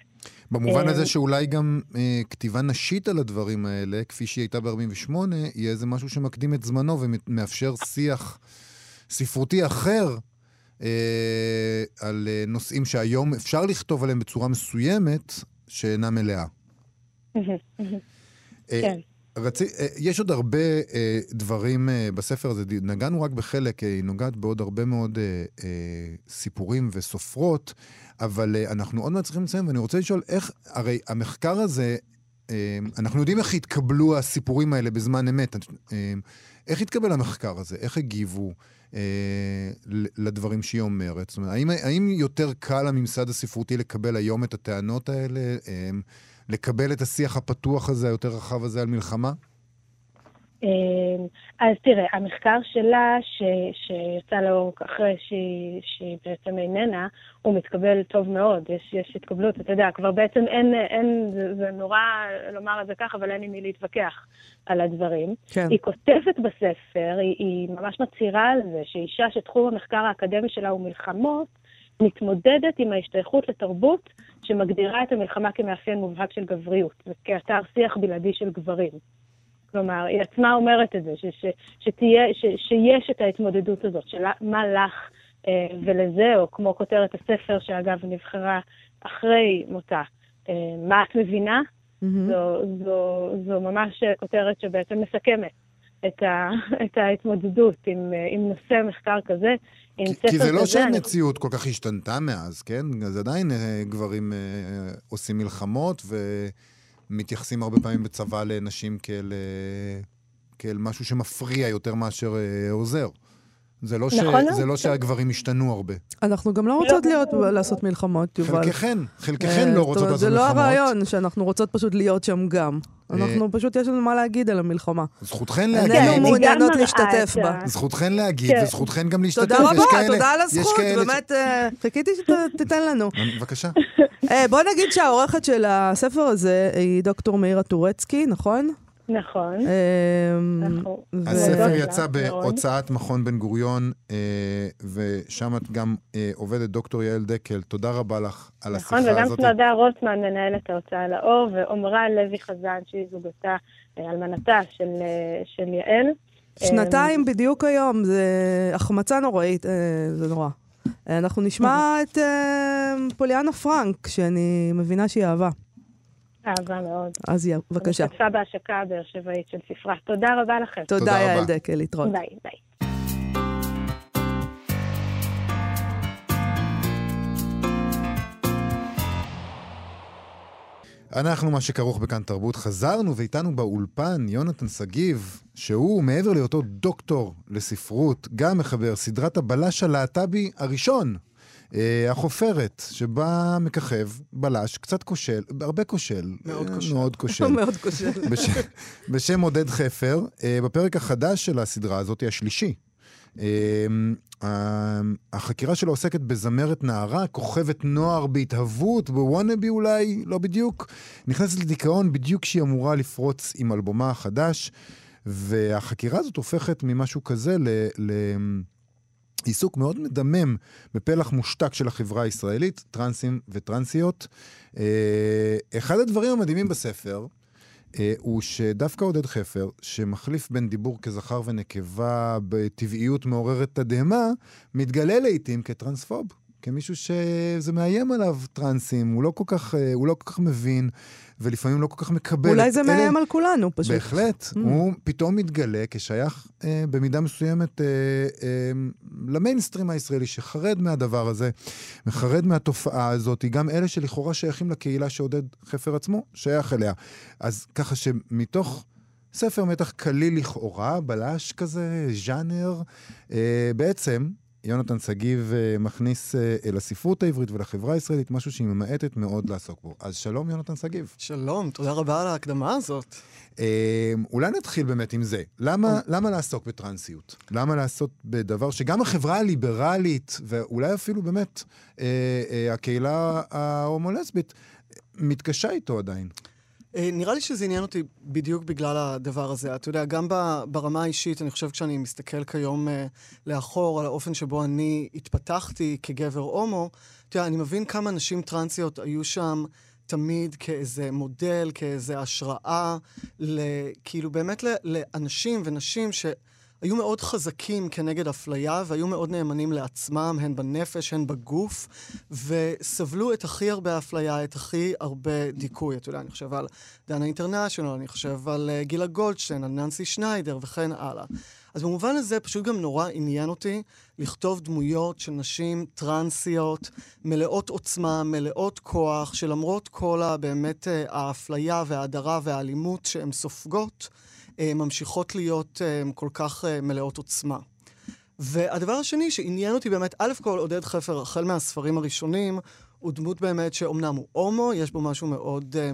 Speaker 2: במובן
Speaker 3: אה,
Speaker 2: הזה שאולי גם אה, כתיבה נשית על הדברים האלה, כפי שהיא הייתה ב-48, יהיה איזה משהו שמקדים את זמנו ומאפשר שיח ספרותי אחר אה, על אה, נושאים שהיום אפשר לכתוב עליהם בצורה מסוימת, שאינה מלאה. אה,
Speaker 3: כן.
Speaker 2: רצי, אה, יש עוד הרבה אה, דברים אה, בספר הזה, נגענו רק בחלק, אה, היא נוגעת בעוד הרבה מאוד אה, אה, סיפורים וסופרות, אבל אה, אנחנו עוד מעט צריכים לסיים, ואני רוצה לשאול איך, הרי המחקר הזה, אה, אנחנו יודעים איך התקבלו הסיפורים האלה בזמן אמת. אה, איך התקבל המחקר הזה? איך הגיבו אה, לדברים שהיא אומרת? זאת אומרת, האם, האם יותר קל לממסד הספרותי לקבל היום את הטענות האלה? אה, לקבל את השיח הפתוח הזה, היותר רחב הזה על מלחמה?
Speaker 3: אמ, אז תראה, המחקר שלה, ש, שיצא לאור אחרי שהיא, שהיא בעצם איננה, הוא מתקבל טוב מאוד, יש, יש התקבלות, אתה יודע, כבר בעצם אין, אין זה, זה נורא לומר את זה ככה, אבל אין עם מי להתווכח על הדברים.
Speaker 1: כן.
Speaker 3: היא כותבת בספר, היא, היא ממש מצהירה על זה, שאישה שתחום המחקר האקדמי שלה הוא מלחמות, מתמודדת עם ההשתייכות לתרבות שמגדירה את המלחמה כמאפיין מובהק של גבריות, וכאתר שיח בלעדי של גברים. כלומר, היא עצמה אומרת את זה, ש, ש, שתהיה, ש, שיש את ההתמודדות הזאת, של מה לך אה, ולזה, או כמו כותרת הספר, שאגב נבחרה אחרי מותה, אה, מה את מבינה?
Speaker 1: מהמם.
Speaker 3: זו, זו, זו ממש כותרת שבעצם מסכמת את, ה, את ההתמודדות עם, עם נושא מחקר כזה, עם
Speaker 2: כי,
Speaker 3: ספר
Speaker 2: כי זה לא
Speaker 3: כזה. אני-
Speaker 2: שהמציאות כל כך השתנתה מאז, כן? אז עדיין אה, גברים אה, עושים מלחמות ומתייחסים הרבה פעמים בצבא לנשים כאל, אה, כאל משהו שמפריע יותר מאשר אה, עוזר. זה לא, ש,
Speaker 3: נכון מאוד,
Speaker 2: זה לא
Speaker 3: כן.
Speaker 2: שהגברים השתנו הרבה.
Speaker 1: אנחנו גם לא רוצות להיות. לעשות מלחמות, יובל.
Speaker 2: חלקכן, חלקכן
Speaker 1: אה,
Speaker 2: לא
Speaker 1: זאת
Speaker 2: רוצות
Speaker 1: אומרת,
Speaker 2: לעשות
Speaker 1: זה לא
Speaker 2: מלחמות.
Speaker 1: הרעיון שאנחנו רוצות פשוט להיות שם גם.
Speaker 2: אה,
Speaker 1: אנחנו פשוט, יש לנו מה להגיד על המלחמה.
Speaker 2: זכותכן להגיד,
Speaker 3: גם
Speaker 1: מעוניינות להשתתף בה.
Speaker 3: ה-
Speaker 2: זכותכן להגיד
Speaker 3: כן.
Speaker 2: וזכותכן גם להשתתף.
Speaker 1: תודה רבה, תודה על הזכות,
Speaker 2: ש-
Speaker 1: באמת, אה, חיכיתי שתיתן לנו.
Speaker 2: בבקשה.
Speaker 1: בוא נגיד שהעורכת של הספר הזה היא דוקטור מאירה טורצקי, נכון?
Speaker 3: נכון.
Speaker 1: ו-
Speaker 2: הספר יצא. בהוצאת מכון בן גוריון, אה, ושם את גם עובדת, דוקטור יעל דקל. תודה רבה לך על השיחה
Speaker 3: נכון, וגם
Speaker 2: הזאת.
Speaker 3: סמדה רוטמן, מנהלת ההוצאה לאור, ועמרה לוי חזן, שהיא זוגתה, אה, אלמנתה של, אה, של יעל.
Speaker 1: שנתיים בדיוק היום, זה החמצה נוראית, זה נורא. אנחנו נשמע את אה, פוליאנה פרנק, שאני מבינה שהיא אהבה.
Speaker 3: אהבה מאוד.
Speaker 1: אז יא, בבקשה.
Speaker 3: משתתפה בהשקה הבאר שבעית של ספרה. תודה רבה לכם.
Speaker 1: תודה,
Speaker 2: תודה
Speaker 1: יעל. דקל, להתראות.
Speaker 3: ביי, ביי.
Speaker 2: אנחנו, מה שכרוך בכאן תרבות, חזרנו ואיתנו באולפן יונתן שגיב, שהוא, מעבר להיותו דוקטור לספרות, גם מחבר סדרת הבלש הלהט"בי הראשון, החופרת, שבה מככב בלש קצת כושל, הרבה כושל.
Speaker 4: מאוד
Speaker 2: אה,
Speaker 4: כושל.
Speaker 2: מאוד כושל.
Speaker 1: מאוד כושל.
Speaker 2: בשם, עודד חפר, אה, בפרק החדש של הסדרה הזאת, השלישי. אה, החקירה שלו עוסקת בזמרת נערה, כוכבת נוער בהתהוות, בוואנאבי אולי, לא בדיוק. נכנסת לדיכאון בדיוק כשהיא אמורה לפרוץ עם אלבומה החדש, והחקירה הזאת הופכת ממשהו כזה ל... ל עיסוק מאוד מדמם בפלח מושתק של החברה הישראלית, טרנסים וטרנסיות. אה, אחד הדברים המדהימים בספר, אה, הוא שדווקא עודד חפר, שמחליף בין דיבור כזכר ונקבה בטבעיות מעוררת תדהמה, מתגלה לעיתים כטרנספוב. כמישהו שזה מאיים עליו, טרנסים, הוא לא כל כך, אה, הוא לא כל כך מבין, ולפעמים לא כל כך מקבל.
Speaker 1: אולי זה
Speaker 2: אלה-
Speaker 1: מאיים על כולנו פשוט.
Speaker 2: בהחלט.
Speaker 1: Mm.
Speaker 2: הוא פתאום מתגלה כשייך אה, במידה מסוימת אה, אה, למיינסטרים הישראלי, שחרד מהדבר הזה, וחרד מהתופעה הזאת, גם אלה שלכאורה שייכים לקהילה שעודד חפר עצמו שייך אליה. אז ככה שמתוך... ספר מתח קליל לכאורה, בלש כזה, ז'אנר. אה, בעצם, יונתן שגיב אה, מכניס אה, אל הספרות העברית ולחברה הישראלית משהו שהיא ממעטת מאוד לעסוק בו. אז שלום, יונתן שגיב.
Speaker 4: שלום, תודה רבה על ההקדמה הזאת.
Speaker 2: אה, אולי נתחיל באמת עם זה. למה, למה לעסוק בטרנסיות? למה לעשות בדבר שגם החברה הליברלית, ואולי אפילו באמת אה, אה, הקהילה ההומו-לסבית, מתקשה איתו עדיין?
Speaker 4: אה, נראה לי שזה עניין אותי בדיוק בגלל הדבר הזה. אתה יודע, גם ברמה האישית, אני חושב כשאני מסתכל כיום אה, לאחור על האופן שבו אני התפתחתי כגבר הומו, אתה יודע, אני מבין כמה נשים טרנסיות היו שם תמיד כאיזה מודל, כאיזה השראה, כאילו באמת לאנשים ונשים ש... היו מאוד חזקים כנגד אפליה, והיו מאוד נאמנים לעצמם, הן בנפש, הן בגוף, וסבלו את הכי הרבה אפליה, את הכי הרבה דיכוי. אתה יודע, אני חושב על דנה אינטרנשיונל, אני חושב על uh, גילה גולדשטיין, על ננסי שניידר וכן הלאה. אז במובן הזה פשוט גם נורא עניין אותי לכתוב דמויות של נשים טרנסיות, מלאות עוצמה, מלאות כוח, שלמרות כל הבאמת uh, האפליה וההדרה והאלימות שהן סופגות, אה, ממשיכות להיות אה, כל כך אה, מלאות עוצמה. והדבר השני שעניין אותי באמת, א' כל עודד חפר, החל מהספרים הראשונים, הוא דמות באמת שאומנם הוא הומו, יש בו משהו מאוד, אה, אה,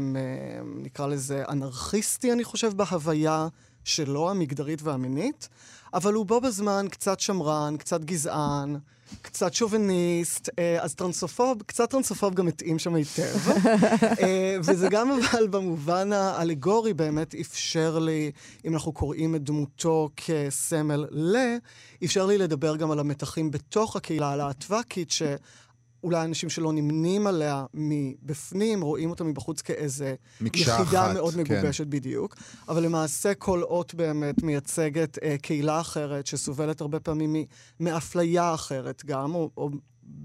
Speaker 4: נקרא לזה, אנרכיסטי, אני חושב, בהוויה שלו, המגדרית והמינית, אבל הוא בו בזמן קצת שמרן, קצת גזען, קצת שוביניסט, אה, אז טרנסופוב, קצת טרנסופוב גם התאים שם היטב. אה, וזה גם אבל במובן האלגורי באמת אפשר לי, אם אנחנו קוראים את דמותו כסמל ל, אפשר לי לדבר גם על המתחים בתוך הקהילה הלהטב"קית, ש... אולי אנשים שלא נמנים עליה מבפנים, רואים אותה מבחוץ כאיזה יחידה
Speaker 2: אחת,
Speaker 4: מאוד
Speaker 2: כן.
Speaker 4: מגובשת בדיוק. אבל למעשה כל אות באמת מייצגת אה, קהילה אחרת, שסובלת הרבה פעמים מאפליה אחרת גם, או, או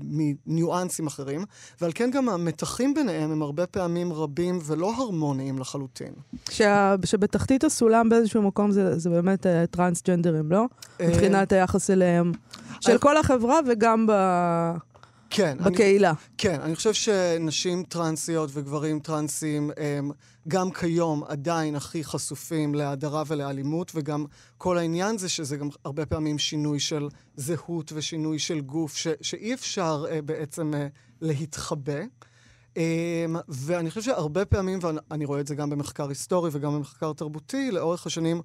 Speaker 4: מניואנסים אחרים, ועל כן גם המתחים ביניהם הם הרבה פעמים רבים ולא הרמוניים לחלוטין.
Speaker 1: שה- שבתחתית הסולם באיזשהו מקום זה, זה באמת אה, טרנסג'נדרים, לא?
Speaker 4: אה,
Speaker 1: מבחינת היחס אליהם. של
Speaker 4: אני-
Speaker 1: כל החברה וגם ב-
Speaker 4: כן, אני,
Speaker 1: בקהילה.
Speaker 4: כן, אני חושב שנשים טרנסיות וגברים טרנסים הם גם כיום עדיין הכי חשופים להדרה ולאלימות, וגם כל העניין זה שזה גם הרבה פעמים שינוי של זהות ושינוי של גוף, ש, שאי אפשר uh, בעצם uh, להתחבא. Um, ואני חושב שהרבה פעמים, ואני רואה את זה גם במחקר היסטורי וגם במחקר תרבותי, לאורך השנים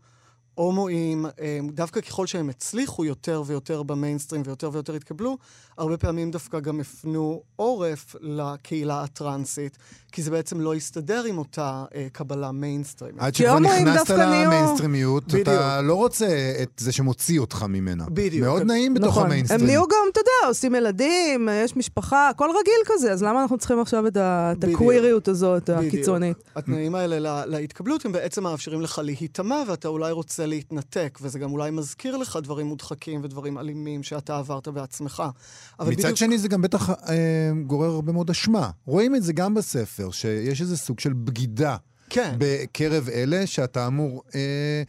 Speaker 4: הומואים, אה, דווקא ככל שהם הצליחו יותר ויותר במיינסטרים ויותר ויותר התקבלו, הרבה פעמים דווקא גם הפנו עורף לקהילה הטרנסית, כי זה בעצם לא הסתדר עם אותה אה, קבלה מיינסטרימית.
Speaker 2: עד שכבר נכנסת למיינסטרימיות, אתה. לא רוצה את זה שמוציא אותך ממנה.
Speaker 4: בדיוק.
Speaker 2: מאוד נעים בתוך
Speaker 1: נכון.
Speaker 2: המיינסטרים.
Speaker 1: הם נהיו גם, אתה יודע, עושים ילדים, יש משפחה, הכל רגיל כזה, אז למה אנחנו צריכים עכשיו את ה- את
Speaker 4: בדיוק.
Speaker 1: הקוויריות הזאת,
Speaker 4: בדיוק.
Speaker 1: הקיצונית?
Speaker 4: התנאים האלה לה, להתקבלות הם בעצם מאפשרים לך להיטמע, ואתה אולי רוצה להתנתק, וזה גם אולי מזכיר לך דברים מודחקים ודברים אלימים שאתה עברת בעצמך.
Speaker 2: מצד
Speaker 4: בדיוק...
Speaker 2: שני זה גם בטח אה, גורר הרבה מאוד אשמה. רואים את זה גם בספר, שיש איזה סוג של בגידה
Speaker 4: כן.
Speaker 2: בקרב אלה שאתה אמור אה,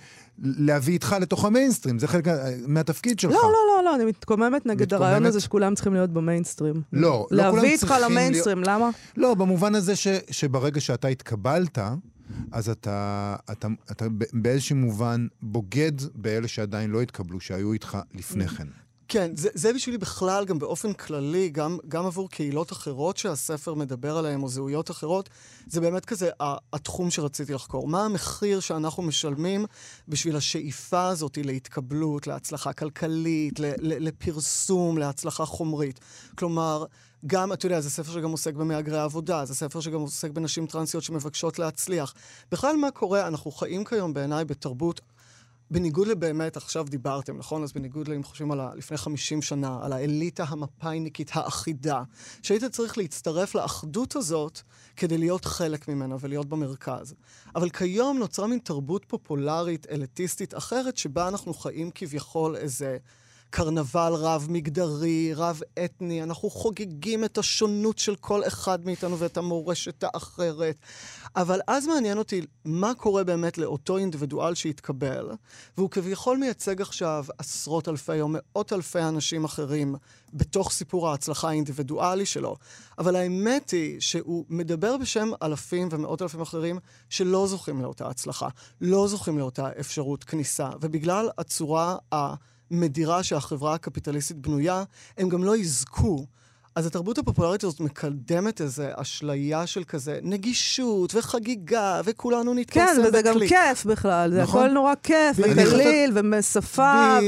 Speaker 2: להביא איתך לתוך המיינסטרים. זה חלק מהתפקיד שלך.
Speaker 1: לא, לא, לא, לא, אני מתקוממת נגד
Speaker 2: מתקוממת?
Speaker 1: הרעיון הזה שכולם צריכים להיות במיינסטרים.
Speaker 2: לא, לא כולם
Speaker 1: להביא איתך
Speaker 2: צריכים
Speaker 1: למיינסטרים, למה?
Speaker 2: לא, במובן הזה ש, שברגע שאתה התקבלת, אז אתה, אתה, אתה ב- באיזשהו מובן בוגד באלה שעדיין לא התקבלו, שהיו איתך לפני כן.
Speaker 4: כן, זה, זה בשבילי בכלל, גם באופן כללי, גם, גם עבור קהילות אחרות שהספר מדבר עליהן, או זהויות אחרות, זה באמת כזה התחום שרציתי לחקור. מה המחיר שאנחנו משלמים בשביל השאיפה הזאת להתקבלות, להצלחה כלכלית, ל- ל- לפרסום, להצלחה חומרית? כלומר, גם, אתה יודע, זה ספר שגם עוסק במהגרי עבודה, זה ספר שגם עוסק בנשים טרנסיות שמבקשות להצליח. בכלל, מה קורה? אנחנו חיים כיום בעיניי בתרבות בניגוד לבאמת, עכשיו דיברתם, נכון? אז בניגוד לאם חושבים על ה, לפני 50 שנה, על האליטה המפאיניקית האחידה, שהיית צריך להצטרף לאחדות הזאת כדי להיות חלק ממנה ולהיות במרכז. אבל כיום נוצרה מין תרבות פופולרית, אליטיסטית אחרת, שבה אנחנו חיים כביכול איזה... קרנבל רב-מגדרי, רב-אתני, אנחנו חוגגים את השונות של כל אחד מאיתנו ואת המורשת האחרת. אבל אז מעניין אותי מה קורה באמת לאותו אינדיבידואל שהתקבל, והוא כביכול מייצג עכשיו עשרות אלפי או מאות אלפי אנשים אחרים בתוך סיפור ההצלחה האינדיבידואלי שלו. אבל האמת היא שהוא מדבר בשם אלפים ומאות אלפים אחרים שלא זוכים לאותה הצלחה, לא זוכים לאותה אפשרות כניסה, ובגלל הצורה ה... מדירה שהחברה הקפיטליסטית בנויה, הם גם לא יזכו. אז התרבות הפופולרית הזאת מקדמת איזו אשליה של כזה נגישות וחגיגה, וכולנו נתפרסם
Speaker 1: כן, וזה גם
Speaker 4: בקליק.
Speaker 1: כיף בכלל, זה
Speaker 2: נכון.
Speaker 1: הכל נורא כיף. וקליל,
Speaker 4: בדיוק.
Speaker 1: והם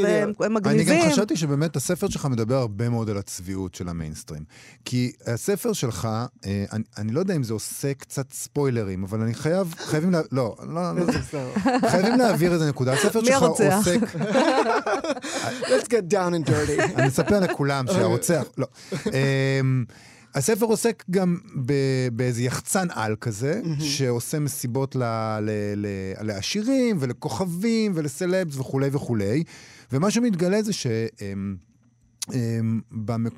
Speaker 1: הם
Speaker 2: אני
Speaker 1: מגניבים.
Speaker 2: גם חשבתי שבאמת הספר שלך מדבר הרבה מאוד על הצביעות של המיינסטרים. כי הספר שלך, אה, אני, אני לא יודע אם זה עושה קצת ספוילרים, אבל אני חייב, חייבים, לה, לא, לא, לא,
Speaker 4: זהו.
Speaker 2: חייבים להעביר איזה נקודה. הספר שלך? עוסק,
Speaker 4: Let's get down and dirty.
Speaker 2: אני אספר לכולם שהרוצח, לא. אמ, הספר עוסק גם באיזה יחצן על כזה, שעושה מסיבות לעשירים ולכוכבים ולסלבס וכולי וכולי, ומה שמתגלה זה ש... אמ, אמ,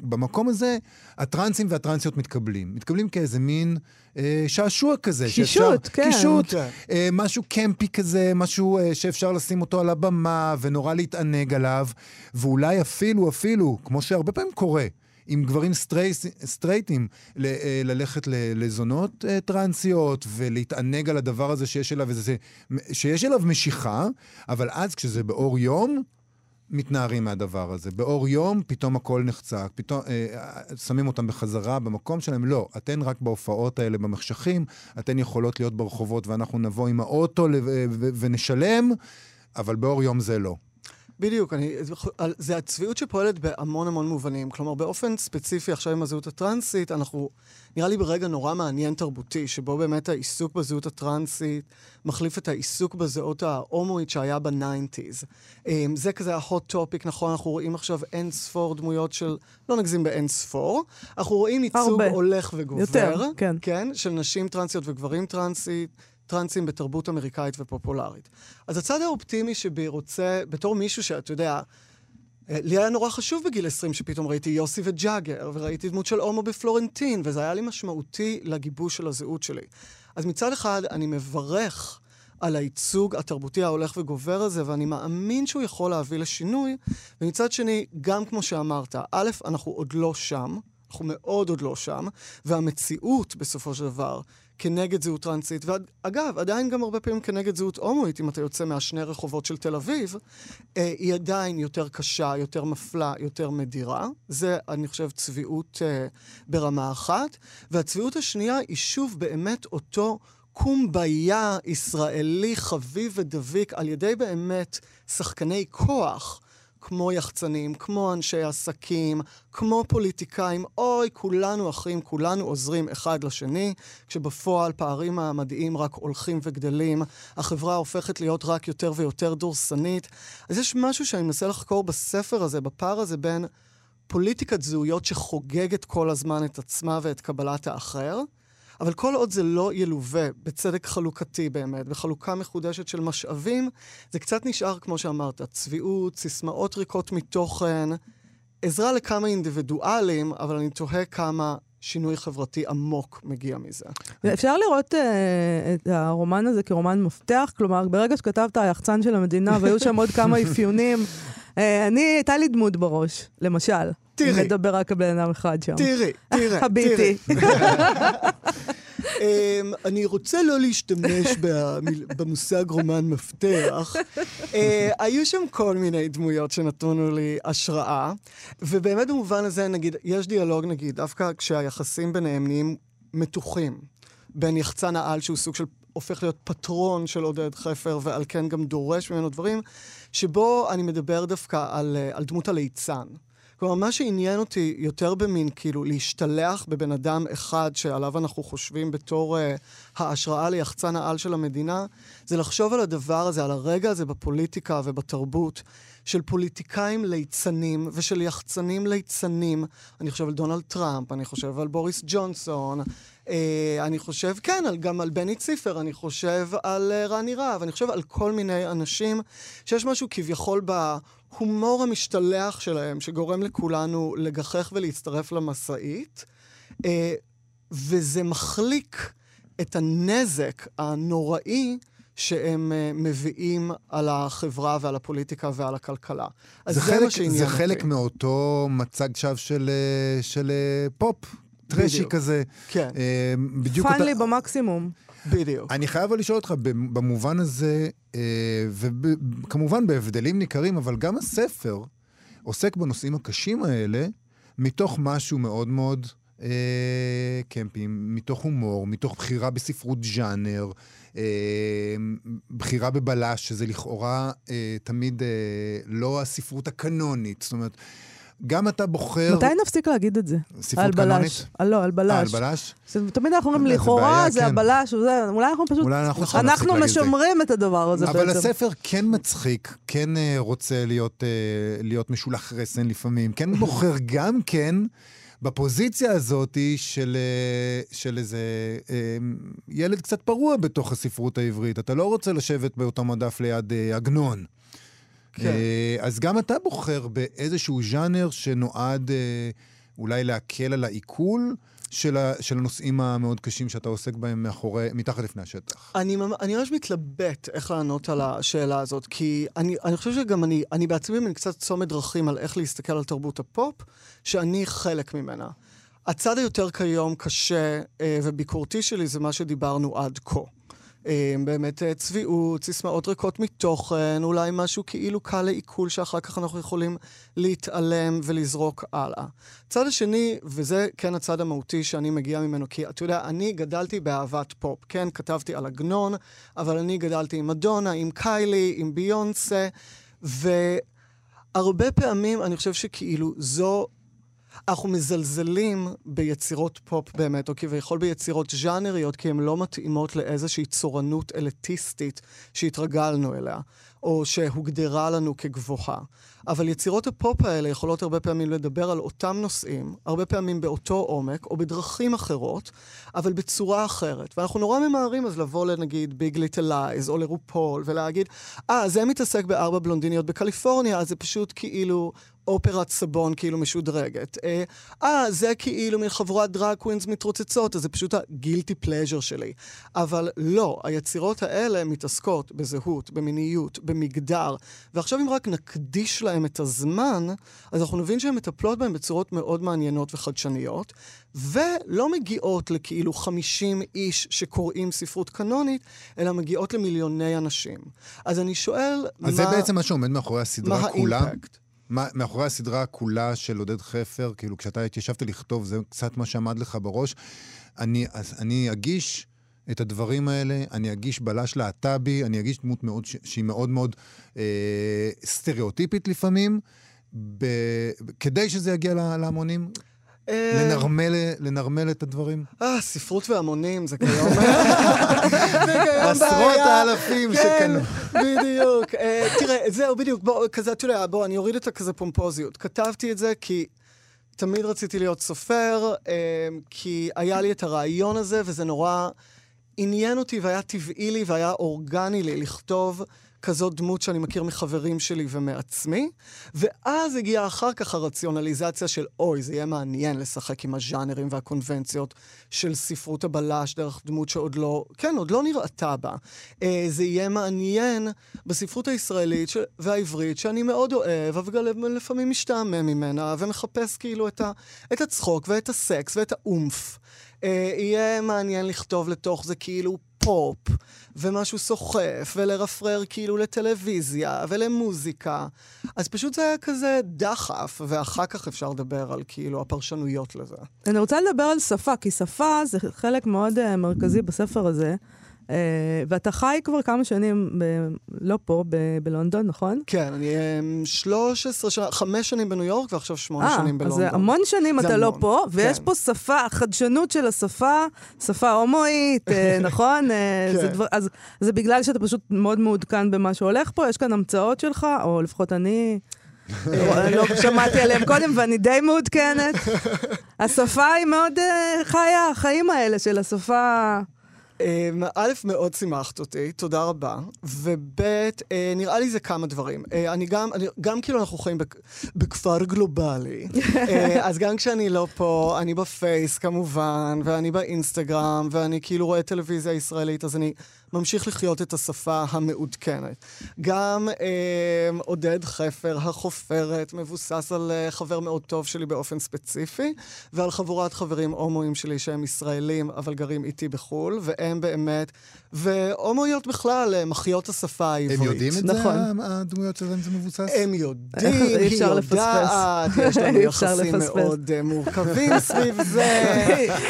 Speaker 2: במקום הזה, הטרנסים והטרנסיות מתקבלים. מתקבלים כאיזה מין אה, שעשוע כזה.
Speaker 1: קישוט, כן.
Speaker 2: קישוט,
Speaker 4: כן.
Speaker 2: אה, משהו קמפי כזה, משהו אה, שאפשר לשים אותו על הבמה ונורא להתענג עליו, ואולי אפילו, אפילו, כמו שהרבה פעמים קורה, עם גברים סטרייס, סטרייטים, ל, אה, ללכת לזונות אה, טרנסיות ולהתענג על הדבר הזה שיש אליו, איזה, שיש אליו משיכה, אבל אז כשזה באור יום, מתנערים מהדבר הזה. באור יום פתאום הכל נחצק, פתאום אה, אה, שמים אותם בחזרה במקום שלהם. לא, אתן רק בהופעות האלה במחשכים, אתן יכולות להיות ברחובות ואנחנו נבוא עם האוטו ו- ו- ונשלם, אבל באור יום זה לא.
Speaker 4: בדיוק, אני, זה הצביעות שפועלת בהמון המון מובנים. כלומר, באופן ספציפי, עכשיו עם הזהות הטרנסית, אנחנו, נראה לי ברגע נורא מעניין תרבותי, שבו באמת העיסוק בזהות הטרנסית מחליף את העיסוק בזהות ההומואית שהיה בניינטיז. אמ, זה כזה ה-hot topic, נכון? אנחנו רואים עכשיו אין ספור דמויות של, לא נגזים באין ספור, אנחנו רואים ייצוג
Speaker 1: הרבה.
Speaker 4: הולך וגובר.
Speaker 1: יותר, כן.
Speaker 4: כן? של נשים טרנסיות וגברים טרנסית. טרנסים בתרבות אמריקאית ופופולרית. אז הצד האופטימי שבי רוצה, בתור מישהו שאתה יודע, אה, לי היה נורא חשוב בגיל 20 שפתאום ראיתי יוסי וג'אגר, וראיתי דמות של הומו בפלורנטין, וזה היה לי משמעותי לגיבוש של הזהות שלי. אז מצד אחד, אני מברך על הייצוג התרבותי ההולך וגובר הזה, ואני מאמין שהוא יכול להביא לשינוי, ומצד שני, גם כמו שאמרת, א', אנחנו עוד לא שם, אנחנו מאוד עוד לא שם, והמציאות, בסופו של דבר, כנגד זהות טרנסית, ואגב, עדיין גם הרבה פעמים כנגד זהות הומואית, אם אתה יוצא מהשני רחובות של תל אביב, אה, היא עדיין יותר קשה, יותר מפלה, יותר מדירה. זה, אני חושב, צביעות אה, ברמה אחת. והצביעות השנייה היא שוב באמת אותו קומביה ישראלי חביב ודביק על ידי באמת שחקני כוח. כמו יחצנים, כמו אנשי עסקים, כמו פוליטיקאים, אוי, כולנו אחים, כולנו עוזרים אחד לשני, כשבפועל פערים מעמדיים רק הולכים וגדלים, החברה הופכת להיות רק יותר ויותר דורסנית. אז יש משהו שאני מנסה לחקור בספר הזה, בפער הזה בין פוליטיקת זהויות שחוגגת כל הזמן את עצמה ואת קבלת האחר, אבל כל עוד זה לא ילווה בצדק חלוקתי באמת, בחלוקה מחודשת של משאבים, זה קצת נשאר, כמו שאמרת, צביעות, סיסמאות ריקות מתוכן, עזרה לכמה אינדיבידואלים, אבל אני תוהה כמה שינוי חברתי עמוק מגיע מזה.
Speaker 1: אפשר לראות uh, את הרומן הזה כרומן מפתח? כלומר, ברגע שכתבת היחצן של המדינה והיו שם עוד כמה אפיונים, uh, אני, הייתה לי דמות בראש, למשל.
Speaker 4: תראי.
Speaker 1: נדבר רק בן אדם אחד שם.
Speaker 4: תראי, תראי,
Speaker 1: הביטי.
Speaker 4: Um, אני רוצה לא להשתמש. במושג רומן מפתח. Uh, היו שם כל מיני דמויות שנתנו לי השראה, ובאמת במובן הזה, נגיד, יש דיאלוג, נגיד, דווקא כשהיחסים ביניהם נהיים מתוחים, בין יחצן העל, שהוא סוג של הופך להיות פטרון של עודד חפר, ועל כן גם דורש ממנו דברים, שבו אני מדבר דווקא על, uh, על דמות הליצן. כלומר, מה שעניין אותי יותר במין, כאילו, להשתלח בבן אדם אחד שעליו אנחנו חושבים בתור uh, ההשראה ליחצן העל של המדינה, זה לחשוב על הדבר הזה, על הרגע הזה בפוליטיקה ובתרבות, של פוליטיקאים ליצנים ושל יחצנים ליצנים. אני חושב על דונלד טראמפ, אני חושב על בוריס ג'ונסון, אני חושב, כן, על, גם על בני ציפר, אני חושב על uh, רני רהב, אני חושב על כל מיני אנשים שיש משהו כביכול ב... ההומור המשתלח שלהם, שגורם לכולנו לגחך ולהצטרף למשאית, אה, וזה מחליק את הנזק הנוראי שהם מביאים על החברה ועל הפוליטיקה ועל הכלכלה. אז
Speaker 2: זה,
Speaker 4: זה,
Speaker 2: חלק,
Speaker 4: מה שעניין
Speaker 2: זה
Speaker 4: אותי.
Speaker 2: חלק מאותו מצג שווא של, אה, של אה, פופ, טרשי
Speaker 4: בדיוק.
Speaker 2: כזה.
Speaker 4: כן,
Speaker 2: אה, בדיוק
Speaker 1: פאנלי במקסימום.
Speaker 4: בדיוק.
Speaker 2: אני חייב אבל לשאול אותך, במובן הזה, אה, וכמובן בהבדלים ניכרים, אבל גם הספר עוסק בנושאים הקשים האלה מתוך משהו מאוד מאוד אה, קמפי, מתוך הומור, מתוך בחירה בספרות ז'אנר, אה, בחירה בבלש, שזה לכאורה אה, תמיד אה, לא הספרות הקנונית. זאת אומרת, גם אתה בוחר...
Speaker 1: מתי נפסיק להגיד את זה?
Speaker 2: ספרות קנונית?
Speaker 1: בלש. אה, לא, על
Speaker 2: אה, על
Speaker 1: בלש.
Speaker 2: בלש?
Speaker 1: תמיד אנחנו אומרים, לכאורה זה
Speaker 2: כן.
Speaker 1: הבלש, אולי אנחנו פשוט...
Speaker 2: אולי אנחנו להפסיק
Speaker 1: אנחנו
Speaker 2: להגיד את זה.
Speaker 1: משמרים את הדבר הזה
Speaker 2: אבל
Speaker 1: בעצם.
Speaker 2: הספר כן מצחיק, כן אה, רוצה להיות, אה, להיות משולח רסן לפעמים, כן בוחר גם כן בפוזיציה הזאת של, של איזה ילד קצת פרוע בתוך הספרות העברית. אתה לא רוצה לשבת באותו מדף ליד עגנון.
Speaker 4: כן.
Speaker 2: אה, אז גם אתה בוחר באיזשהו ז'אנר שנועד אה, אולי להקל על העיכול של, ה, של הנושאים המאוד קשים שאתה עוסק בהם מאחורי, מתחת לפני השטח.
Speaker 4: אני, אני ממש מתלבט איך לענות על השאלה הזאת, כי אני, אני חושב שגם אני, אני בעצמי מין קצת צומת דרכים על איך להסתכל על תרבות הפופ, שאני חלק ממנה. הצד היותר כיום קשה אה, וביקורתי שלי זה מה שדיברנו עד כה. באמת אה, צביעות, סיסמאות ריקות מתוכן, אולי משהו כאילו קל לעיכול שאחר כך אנחנו יכולים להתעלם ולזרוק הלאה. הצד השני, וזה כן הצד המהותי שאני מגיע ממנו, כי אתה יודע, אני גדלתי באהבת פופ. כן, כתבתי על עגנון, אבל אני גדלתי עם מדונה, עם קיילי, עם ביונסה, והרבה פעמים אני חושב שכאילו זו... אנחנו מזלזלים ביצירות פופ באמת, או כביכול ביצירות ז'אנריות, כי הן לא מתאימות לאיזושהי צורנות אליטיסטית שהתרגלנו אליה, או שהוגדרה לנו כגבוהה. אבל יצירות הפופ האלה יכולות הרבה פעמים לדבר על אותם נושאים, הרבה פעמים באותו עומק, או בדרכים אחרות, אבל בצורה אחרת. ואנחנו נורא ממהרים אז לבוא לנגיד Big Little Lies, או ל RuPaul, ולהגיד, אה, זה מתעסק בארבע בלונדיניות בקליפורניה, אז זה פשוט כאילו אופרת סבון כאילו משודרגת. אה, אה, זה כאילו מין חבורת drag queens מתרוצצות, אז זה פשוט ה guilty pleasure שלי. אבל לא, היצירות האלה מתעסקות בזהות, במיניות, במגדר, ועכשיו אם רק נקדיש להם את הזמן, אז אנחנו נבין שהן מטפלות בהם בצורות מאוד מעניינות וחדשניות, ולא מגיעות לכאילו 50 איש שקוראים ספרות קנונית, אלא מגיעות למיליוני אנשים. אז אני שואל,
Speaker 2: אז
Speaker 4: מה,
Speaker 2: זה בעצם מה שעומד מאחורי
Speaker 4: מה
Speaker 2: הסדרה כולה.
Speaker 4: האימפקט?
Speaker 2: מאחורי הסדרה כולה של עודד חפר, כאילו כשאתה התיישבת לכתוב, זה קצת מה שעמד לך בראש. אני, אז אני אגיש את הדברים האלה, אני אגיש בלש להט"בי, אני אגיש דמות מאוד, שהיא מאוד מאוד אה, סטריאוטיפית לפעמים, ב, כדי שזה יגיע לה- להמונים, לנרמל, לנרמל את הדברים.
Speaker 4: אה, ספרות והמונים זה כיום... זה כיום
Speaker 2: עשרות
Speaker 4: בעיה.
Speaker 2: האלפים
Speaker 4: כן,
Speaker 2: שקנו.
Speaker 4: בדיוק. אה, תראה, זהו, בדיוק, בוא, כזה, אתה יודע, בוא, אני אוריד את הכזה פומפוזיות. כתבתי את זה כי תמיד רציתי להיות סופר, אה, כי היה לי את הרעיון הזה, וזה נורא עניין אותי והיה טבעי לי והיה אורגני לי לכתוב כזאת דמות שאני מכיר מחברים שלי ומעצמי. ואז הגיעה אחר כך הרציונליזציה של, אוי, זה יהיה מעניין לשחק עם הז'אנרים והקונבנציות של ספרות הבלש דרך דמות שעוד לא, כן, עוד לא נראתה בה. אה, זה יהיה מעניין בספרות הישראלית ש... והעברית, שאני מאוד אוהב, אבל לפעמים משתעמם ממנה, ומחפש כאילו את, ה... את הצחוק ואת הסקס ואת האומף. אה, יהיה מעניין לכתוב לתוך זה כאילו פופ, ומשהו סוחף, ולרפרר כאילו לטלוויזיה ולמוזיקה. אז פשוט זה היה כזה דחף, ואחר כך אפשר לדבר על כאילו הפרשנויות לזה.
Speaker 1: אני רוצה לדבר על שפה, כי שפה זה חלק מאוד uh, מרכזי בספר הזה. Uh, ואתה חי כבר כמה שנים, ב- לא פה, ב- בלונדון, נכון?
Speaker 4: כן, אני um, 13 שנה, חמש שנים בניו יורק ועכשיו שמונה
Speaker 1: אה,
Speaker 4: שנים בלונדון.
Speaker 1: אז זה המון שנים אתה לא
Speaker 4: המון,
Speaker 1: פה, ויש
Speaker 4: כן.
Speaker 1: פה שפה, החדשנות של השפה, שפה הומואית, אה, נכון? אה, זה
Speaker 4: כן.
Speaker 1: דבר, אז זה בגלל שאתה פשוט מאוד מעודכן במה שהולך פה? יש כאן המצאות שלך, או לפחות אני... לא שמעתי עליהם קודם, ואני די מעודכנת. השפה היא מאוד אה, חיה, החיים האלה של השפה...
Speaker 4: אמ, א', מאוד שימחת אותי, תודה רבה. וב', אה, נראה לי זה כמה דברים. אה, אני גם, אני, גם כאילו אנחנו חיים בכ, בכפר גלובלי, אה, אז גם כשאני לא פה, אני בפייס כמובן, ואני באינסטגרם, ואני כאילו רואה טלוויזיה ישראלית, אז אני ממשיך לחיות את השפה המעודכנת. גם אה, עודד חפר, החופרת, מבוסס על אה, חבר מאוד טוב שלי באופן ספציפי, ועל חבורת חברים הומואים שלי שהם ישראלים, אבל גרים איתי בחו"ל, והם באמת, והומואיות בכלל, אה, מחיות השפה העברית.
Speaker 2: הם יודעים את
Speaker 1: נכון.
Speaker 2: זה, הדמויות שלהם זה מבוסס?
Speaker 4: הם יודעים, היא. יודעת, יש לנו יחסים. מאוד אה, מורכבים סביב זה.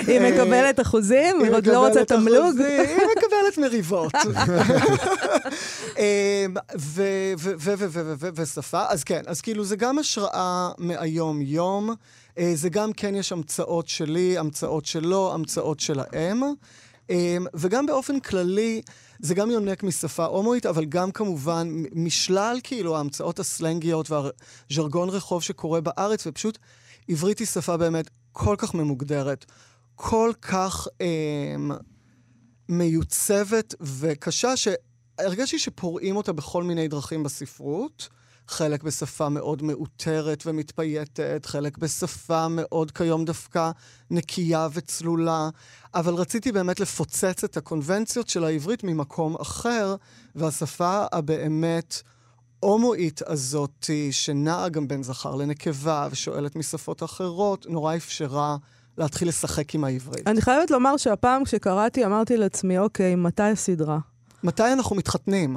Speaker 1: היא
Speaker 4: אה,
Speaker 1: מקבלת אחוזים, היא עוד לא רוצה תמלוג.
Speaker 4: היא מקבלת מריבות. ו- ו- ו- ו- ו- ו- ושפה, אז כן, אז כאילו זה גם השראה מהיום-יום, אה, זה גם כן יש המצאות שלי, המצאות שלו, המצאות שלהם, וגם באופן כללי, זה גם יונק משפה הומואית, אבל גם כמובן משלל כאילו ההמצאות הסלנגיות והז'רגון רחוב שקורה בארץ, ופשוט עברית היא שפה באמת כל כך ממוגדרת, כל כך אמ, מיוצבת וקשה, שהרגשתי שפורעים אותה בכל מיני דרכים בספרות. חלק בשפה מאוד מאותרת ומתפייטת, חלק בשפה מאוד כיום דווקא נקייה וצלולה, אבל רציתי באמת לפוצץ את הקונבנציות של העברית ממקום אחר, והשפה הבאמת הומואית הזאתי, שנעה גם בין זכר לנקבה ושואלת משפות אחרות, נורא אפשרה להתחיל לשחק עם העברית.
Speaker 1: אני חייבת לומר שהפעם כשקראתי אמרתי לעצמי, אוקיי, מתי הסדרה?
Speaker 4: מתי אנחנו מתחתנים?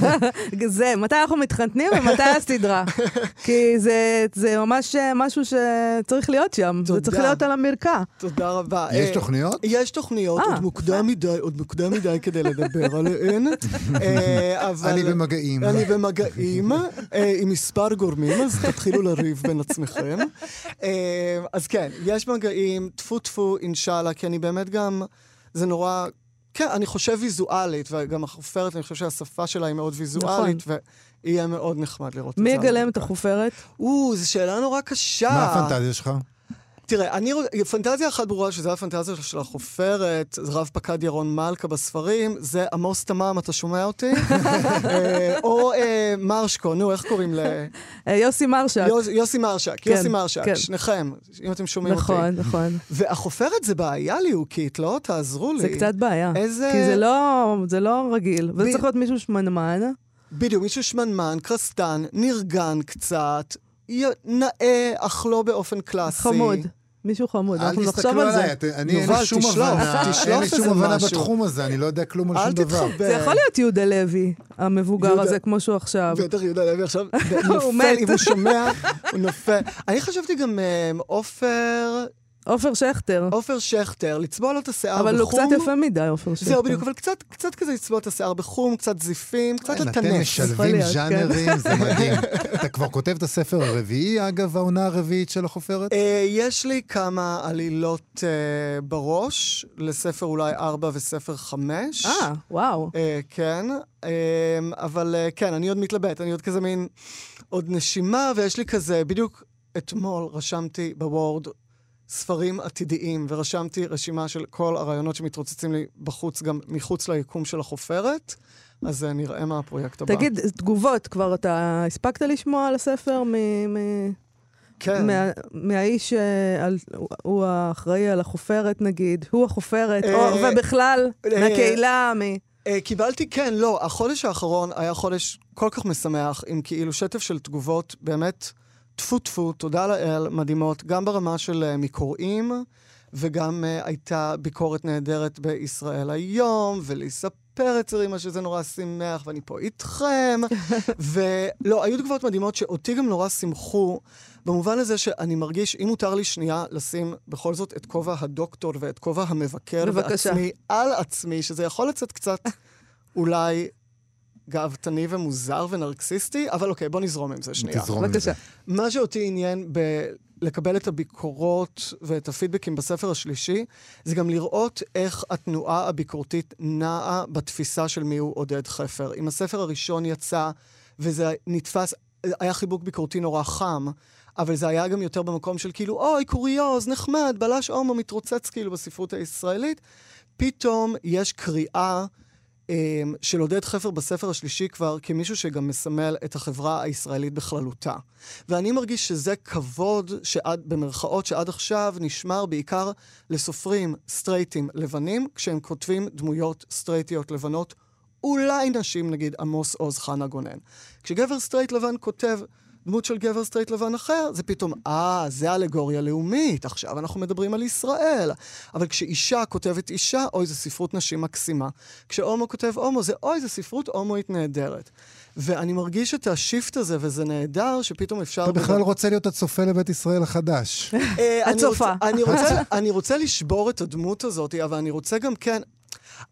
Speaker 1: זה, מתי אנחנו מתחתנים ומתי הסדרה? כי זה, זה ממש אה, משהו שצריך להיות שם. זה
Speaker 4: תודה.
Speaker 1: צריך להיות על המרקע.
Speaker 4: תודה רבה.
Speaker 2: יש
Speaker 4: אה,
Speaker 2: תוכניות?
Speaker 4: יש תוכניות,
Speaker 1: אה,
Speaker 4: עוד מוקדם מדי, עוד מוקדם מדי כדי לדבר עליהן.
Speaker 2: אני במגעים.
Speaker 4: אני במגעים עם מספר גורמים, אז תתחילו לריב בין עצמכם. אז כן, יש מגעים, טפו טפו, אינשאללה, כי אני באמת גם, זה נורא... כן, אני חושב ויזואלית, וגם החופרת, אני חושב שהשפה שלה היא מאוד ויזואלית, ויהיה מאוד נחמד לראות את זה.
Speaker 1: מי יגלם את. החופרת?
Speaker 4: או, זו שאלה נורא קשה.
Speaker 2: מה הפנטזיה שלך?
Speaker 4: תראה, אני, פנטזיה אחת ברורה, שזו הפנטזיה של החופרת, רב פקד ירון מלכה בספרים, זה עמוס תמם, אתה שומע אותי? אה, או אה, מרשקו, נו, איך קוראים ל...
Speaker 1: אה, יוסי מרשק.
Speaker 4: יוס, יוסי מרשק,
Speaker 1: כן,
Speaker 4: יוסי מרשק,
Speaker 1: כן.
Speaker 4: שניכם, אם אתם שומעים אותי.
Speaker 1: נכון, נכון.
Speaker 4: והחופרת זה בעיה ליהוקית, לא? תעזרו לי.
Speaker 1: זה קצת בעיה.
Speaker 4: איזה...
Speaker 1: כי זה לא, זה לא רגיל. וזה צריך להיות מישהו שמנמן.
Speaker 4: בדיוק, מישהו שמנמן, קרסטן, נרגן קצת, נאה, אך לא באופן קלאסי.
Speaker 1: חמוד. מישהו חמוד.
Speaker 2: אל
Speaker 1: אנחנו נחשוב
Speaker 2: תסתכלו
Speaker 1: על זה.
Speaker 2: עליי, את- אני אין שום הבנה, אין לי שום הבנה
Speaker 4: משהו.
Speaker 2: בתחום הזה, אני לא יודע כלום על
Speaker 4: אל
Speaker 2: שום דבר.
Speaker 1: זה יכול להיות יהודה לוי, המבוגר הזה, כמו שהוא עכשיו.
Speaker 4: בטח יהודה לוי עכשיו
Speaker 1: הוא
Speaker 4: נופל. אם הוא שומע, הוא נופל. אני חשבתי גם אה, עופר,
Speaker 1: עופר שכטר.
Speaker 4: עופר שכטר, לצבוע לו את השיער בחום.
Speaker 1: אבל הוא קצת יפה מדי, עופר שכטר.
Speaker 4: זהו, בדיוק, אבל קצת, קצת כזה לצבוע את השיער בחום, קצת זיפים, קצת
Speaker 2: כן, אתם
Speaker 4: לטנף.
Speaker 2: משלבים
Speaker 1: כן.
Speaker 2: ז'אנרים, זה מדהים. אתה כבר כותב את הספר הרביעי, אגב, העונה הרביעית של החופרת?
Speaker 4: אה, יש לי כמה עלילות אה, בראש, לספר אולי ארבע וספר חמש.
Speaker 1: אה, וואו.
Speaker 4: אה, כן, אה, אבל אה, כן, אני עוד מתלבט, אני עוד כזה מין עוד נשימה, ויש לי כזה, בדיוק אתמול רשמתי בוורד ספרים עתידיים, ורשמתי רשימה של כל הרעיונות שמתרוצצים לי בחוץ, גם מחוץ ליקום של החופרת. אז אה, נראה מה הפרויקט הבא.
Speaker 1: תגיד, תגובות, כבר אתה הספקת לשמוע על הספר מ- מ-
Speaker 4: כן.
Speaker 1: מה- מהאיש, אה, על- הוא- הוא האחראי על החופרת נגיד, הוא החופרת,
Speaker 4: אה,
Speaker 1: או- ובכלל,
Speaker 4: אה,
Speaker 1: מהקהילה, מ...
Speaker 4: אה, קיבלתי, כן, לא. החודש האחרון היה חודש כל כך משמח, עם כאילו שטף של תגובות, באמת, טפו טפו, תודה לאל, מדהימות, גם ברמה של אה, מקוראים, וגם אה, הייתה ביקורת נהדרת בישראל היום, וליסה פרץ הרימה שזה נורא שמח, ואני פה איתכם. ולא, היו תגובות מדהימות שאותי גם נורא שמחו, במובן הזה שאני מרגיש, אם מותר לי שנייה לשים בכל זאת את כובע הדוקטור ואת כובע המבקר
Speaker 1: בבקשה.
Speaker 4: בעצמי על עצמי, שזה יכול לצאת קצת אולי גאוותני ומוזר ונרקסיסטי, אבל אוקיי, בוא נזרום עם זה שנייה.
Speaker 2: תזרום עם. זה.
Speaker 4: מה שאותי עניין ב... לקבל את הביקורות ואת הפידבקים בספר השלישי, זה גם לראות איך התנועה הביקורתית נעה בתפיסה של מיהו עודד חפר. אם הספר הראשון יצא, וזה נתפס, היה חיבוק ביקורתי נורא חם, אבל זה היה גם יותר במקום של כאילו, אוי, קוריוז, נחמד, בלש הומו מתרוצץ כאילו בספרות הישראלית. פתאום יש קריאה אה, של עודד חפר בספר השלישי כבר כמישהו שגם מסמל את החברה הישראלית בכללותה. ואני מרגיש שזה כבוד שעד, במרכאות, שעד עכשיו נשמר בעיקר לסופרים סטרייטים לבנים, כשהם כותבים דמויות סטרייטיות לבנות, אולי נשים, נגיד עמוס עוז חנה גונן. כשגבר סטרייט לבן כותב דמות של גבר סטרייט לבן אחר, זה פתאום, אה, זה אלגוריה לאומית, עכשיו אנחנו מדברים על ישראל. אבל כשאישה כותבת אישה, אוי, זו ספרות נשים מקסימה. כשהומו כותב הומו, זה אוי, זו ספרות הומואית נהדרת. ואני מרגיש את השיפט הזה, וזה נהדר, שפתאום אפשר...
Speaker 2: אתה בכלל רוצה להיות הצופה לבית ישראל החדש.
Speaker 4: אה, אני
Speaker 1: הצופה.
Speaker 4: רוצה- אני רוצה- אני רוצה לשבור את הדמות הזאת, אבל אני רוצה גם כן...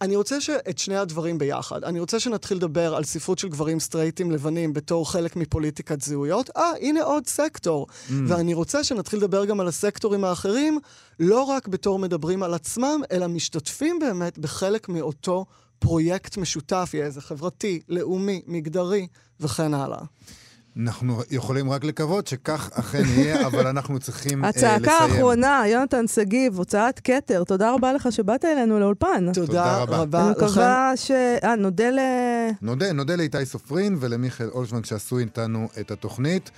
Speaker 4: אני רוצה ש- את שני הדברים ביחד. אני רוצה שנתחיל לדבר על ספרות של גברים סטרייטים לבנים בתור חלק מפוליטיקת זהויות. אה, הנה עוד סקטור.
Speaker 2: Mm.
Speaker 4: ואני רוצה שנתחיל לדבר גם על הסקטורים האחרים, לא רק בתור מדברים על עצמם, אלא משתתפים באמת בחלק מאותו פרויקט משותף, יהיה איזה חברתי, לאומי, מגדרי, וכן הלאה.
Speaker 2: אנחנו יכולים רק לקוות שכך אכן יהיה, אבל אנחנו צריכים אה, לסיים.
Speaker 1: הצעקה האחרונה, יונתן שגיב, הוצאת כתר, תודה רבה לך שבאת אלינו לאולפן.
Speaker 4: תודה
Speaker 2: רבה.
Speaker 4: רבה
Speaker 1: אני
Speaker 4: לכם.
Speaker 1: מקווה ש... אה, נודה ל...
Speaker 2: נודה, נודה לאיתי סופרין ולמיכאל אולשוונג שעשו איתנו את התוכנית.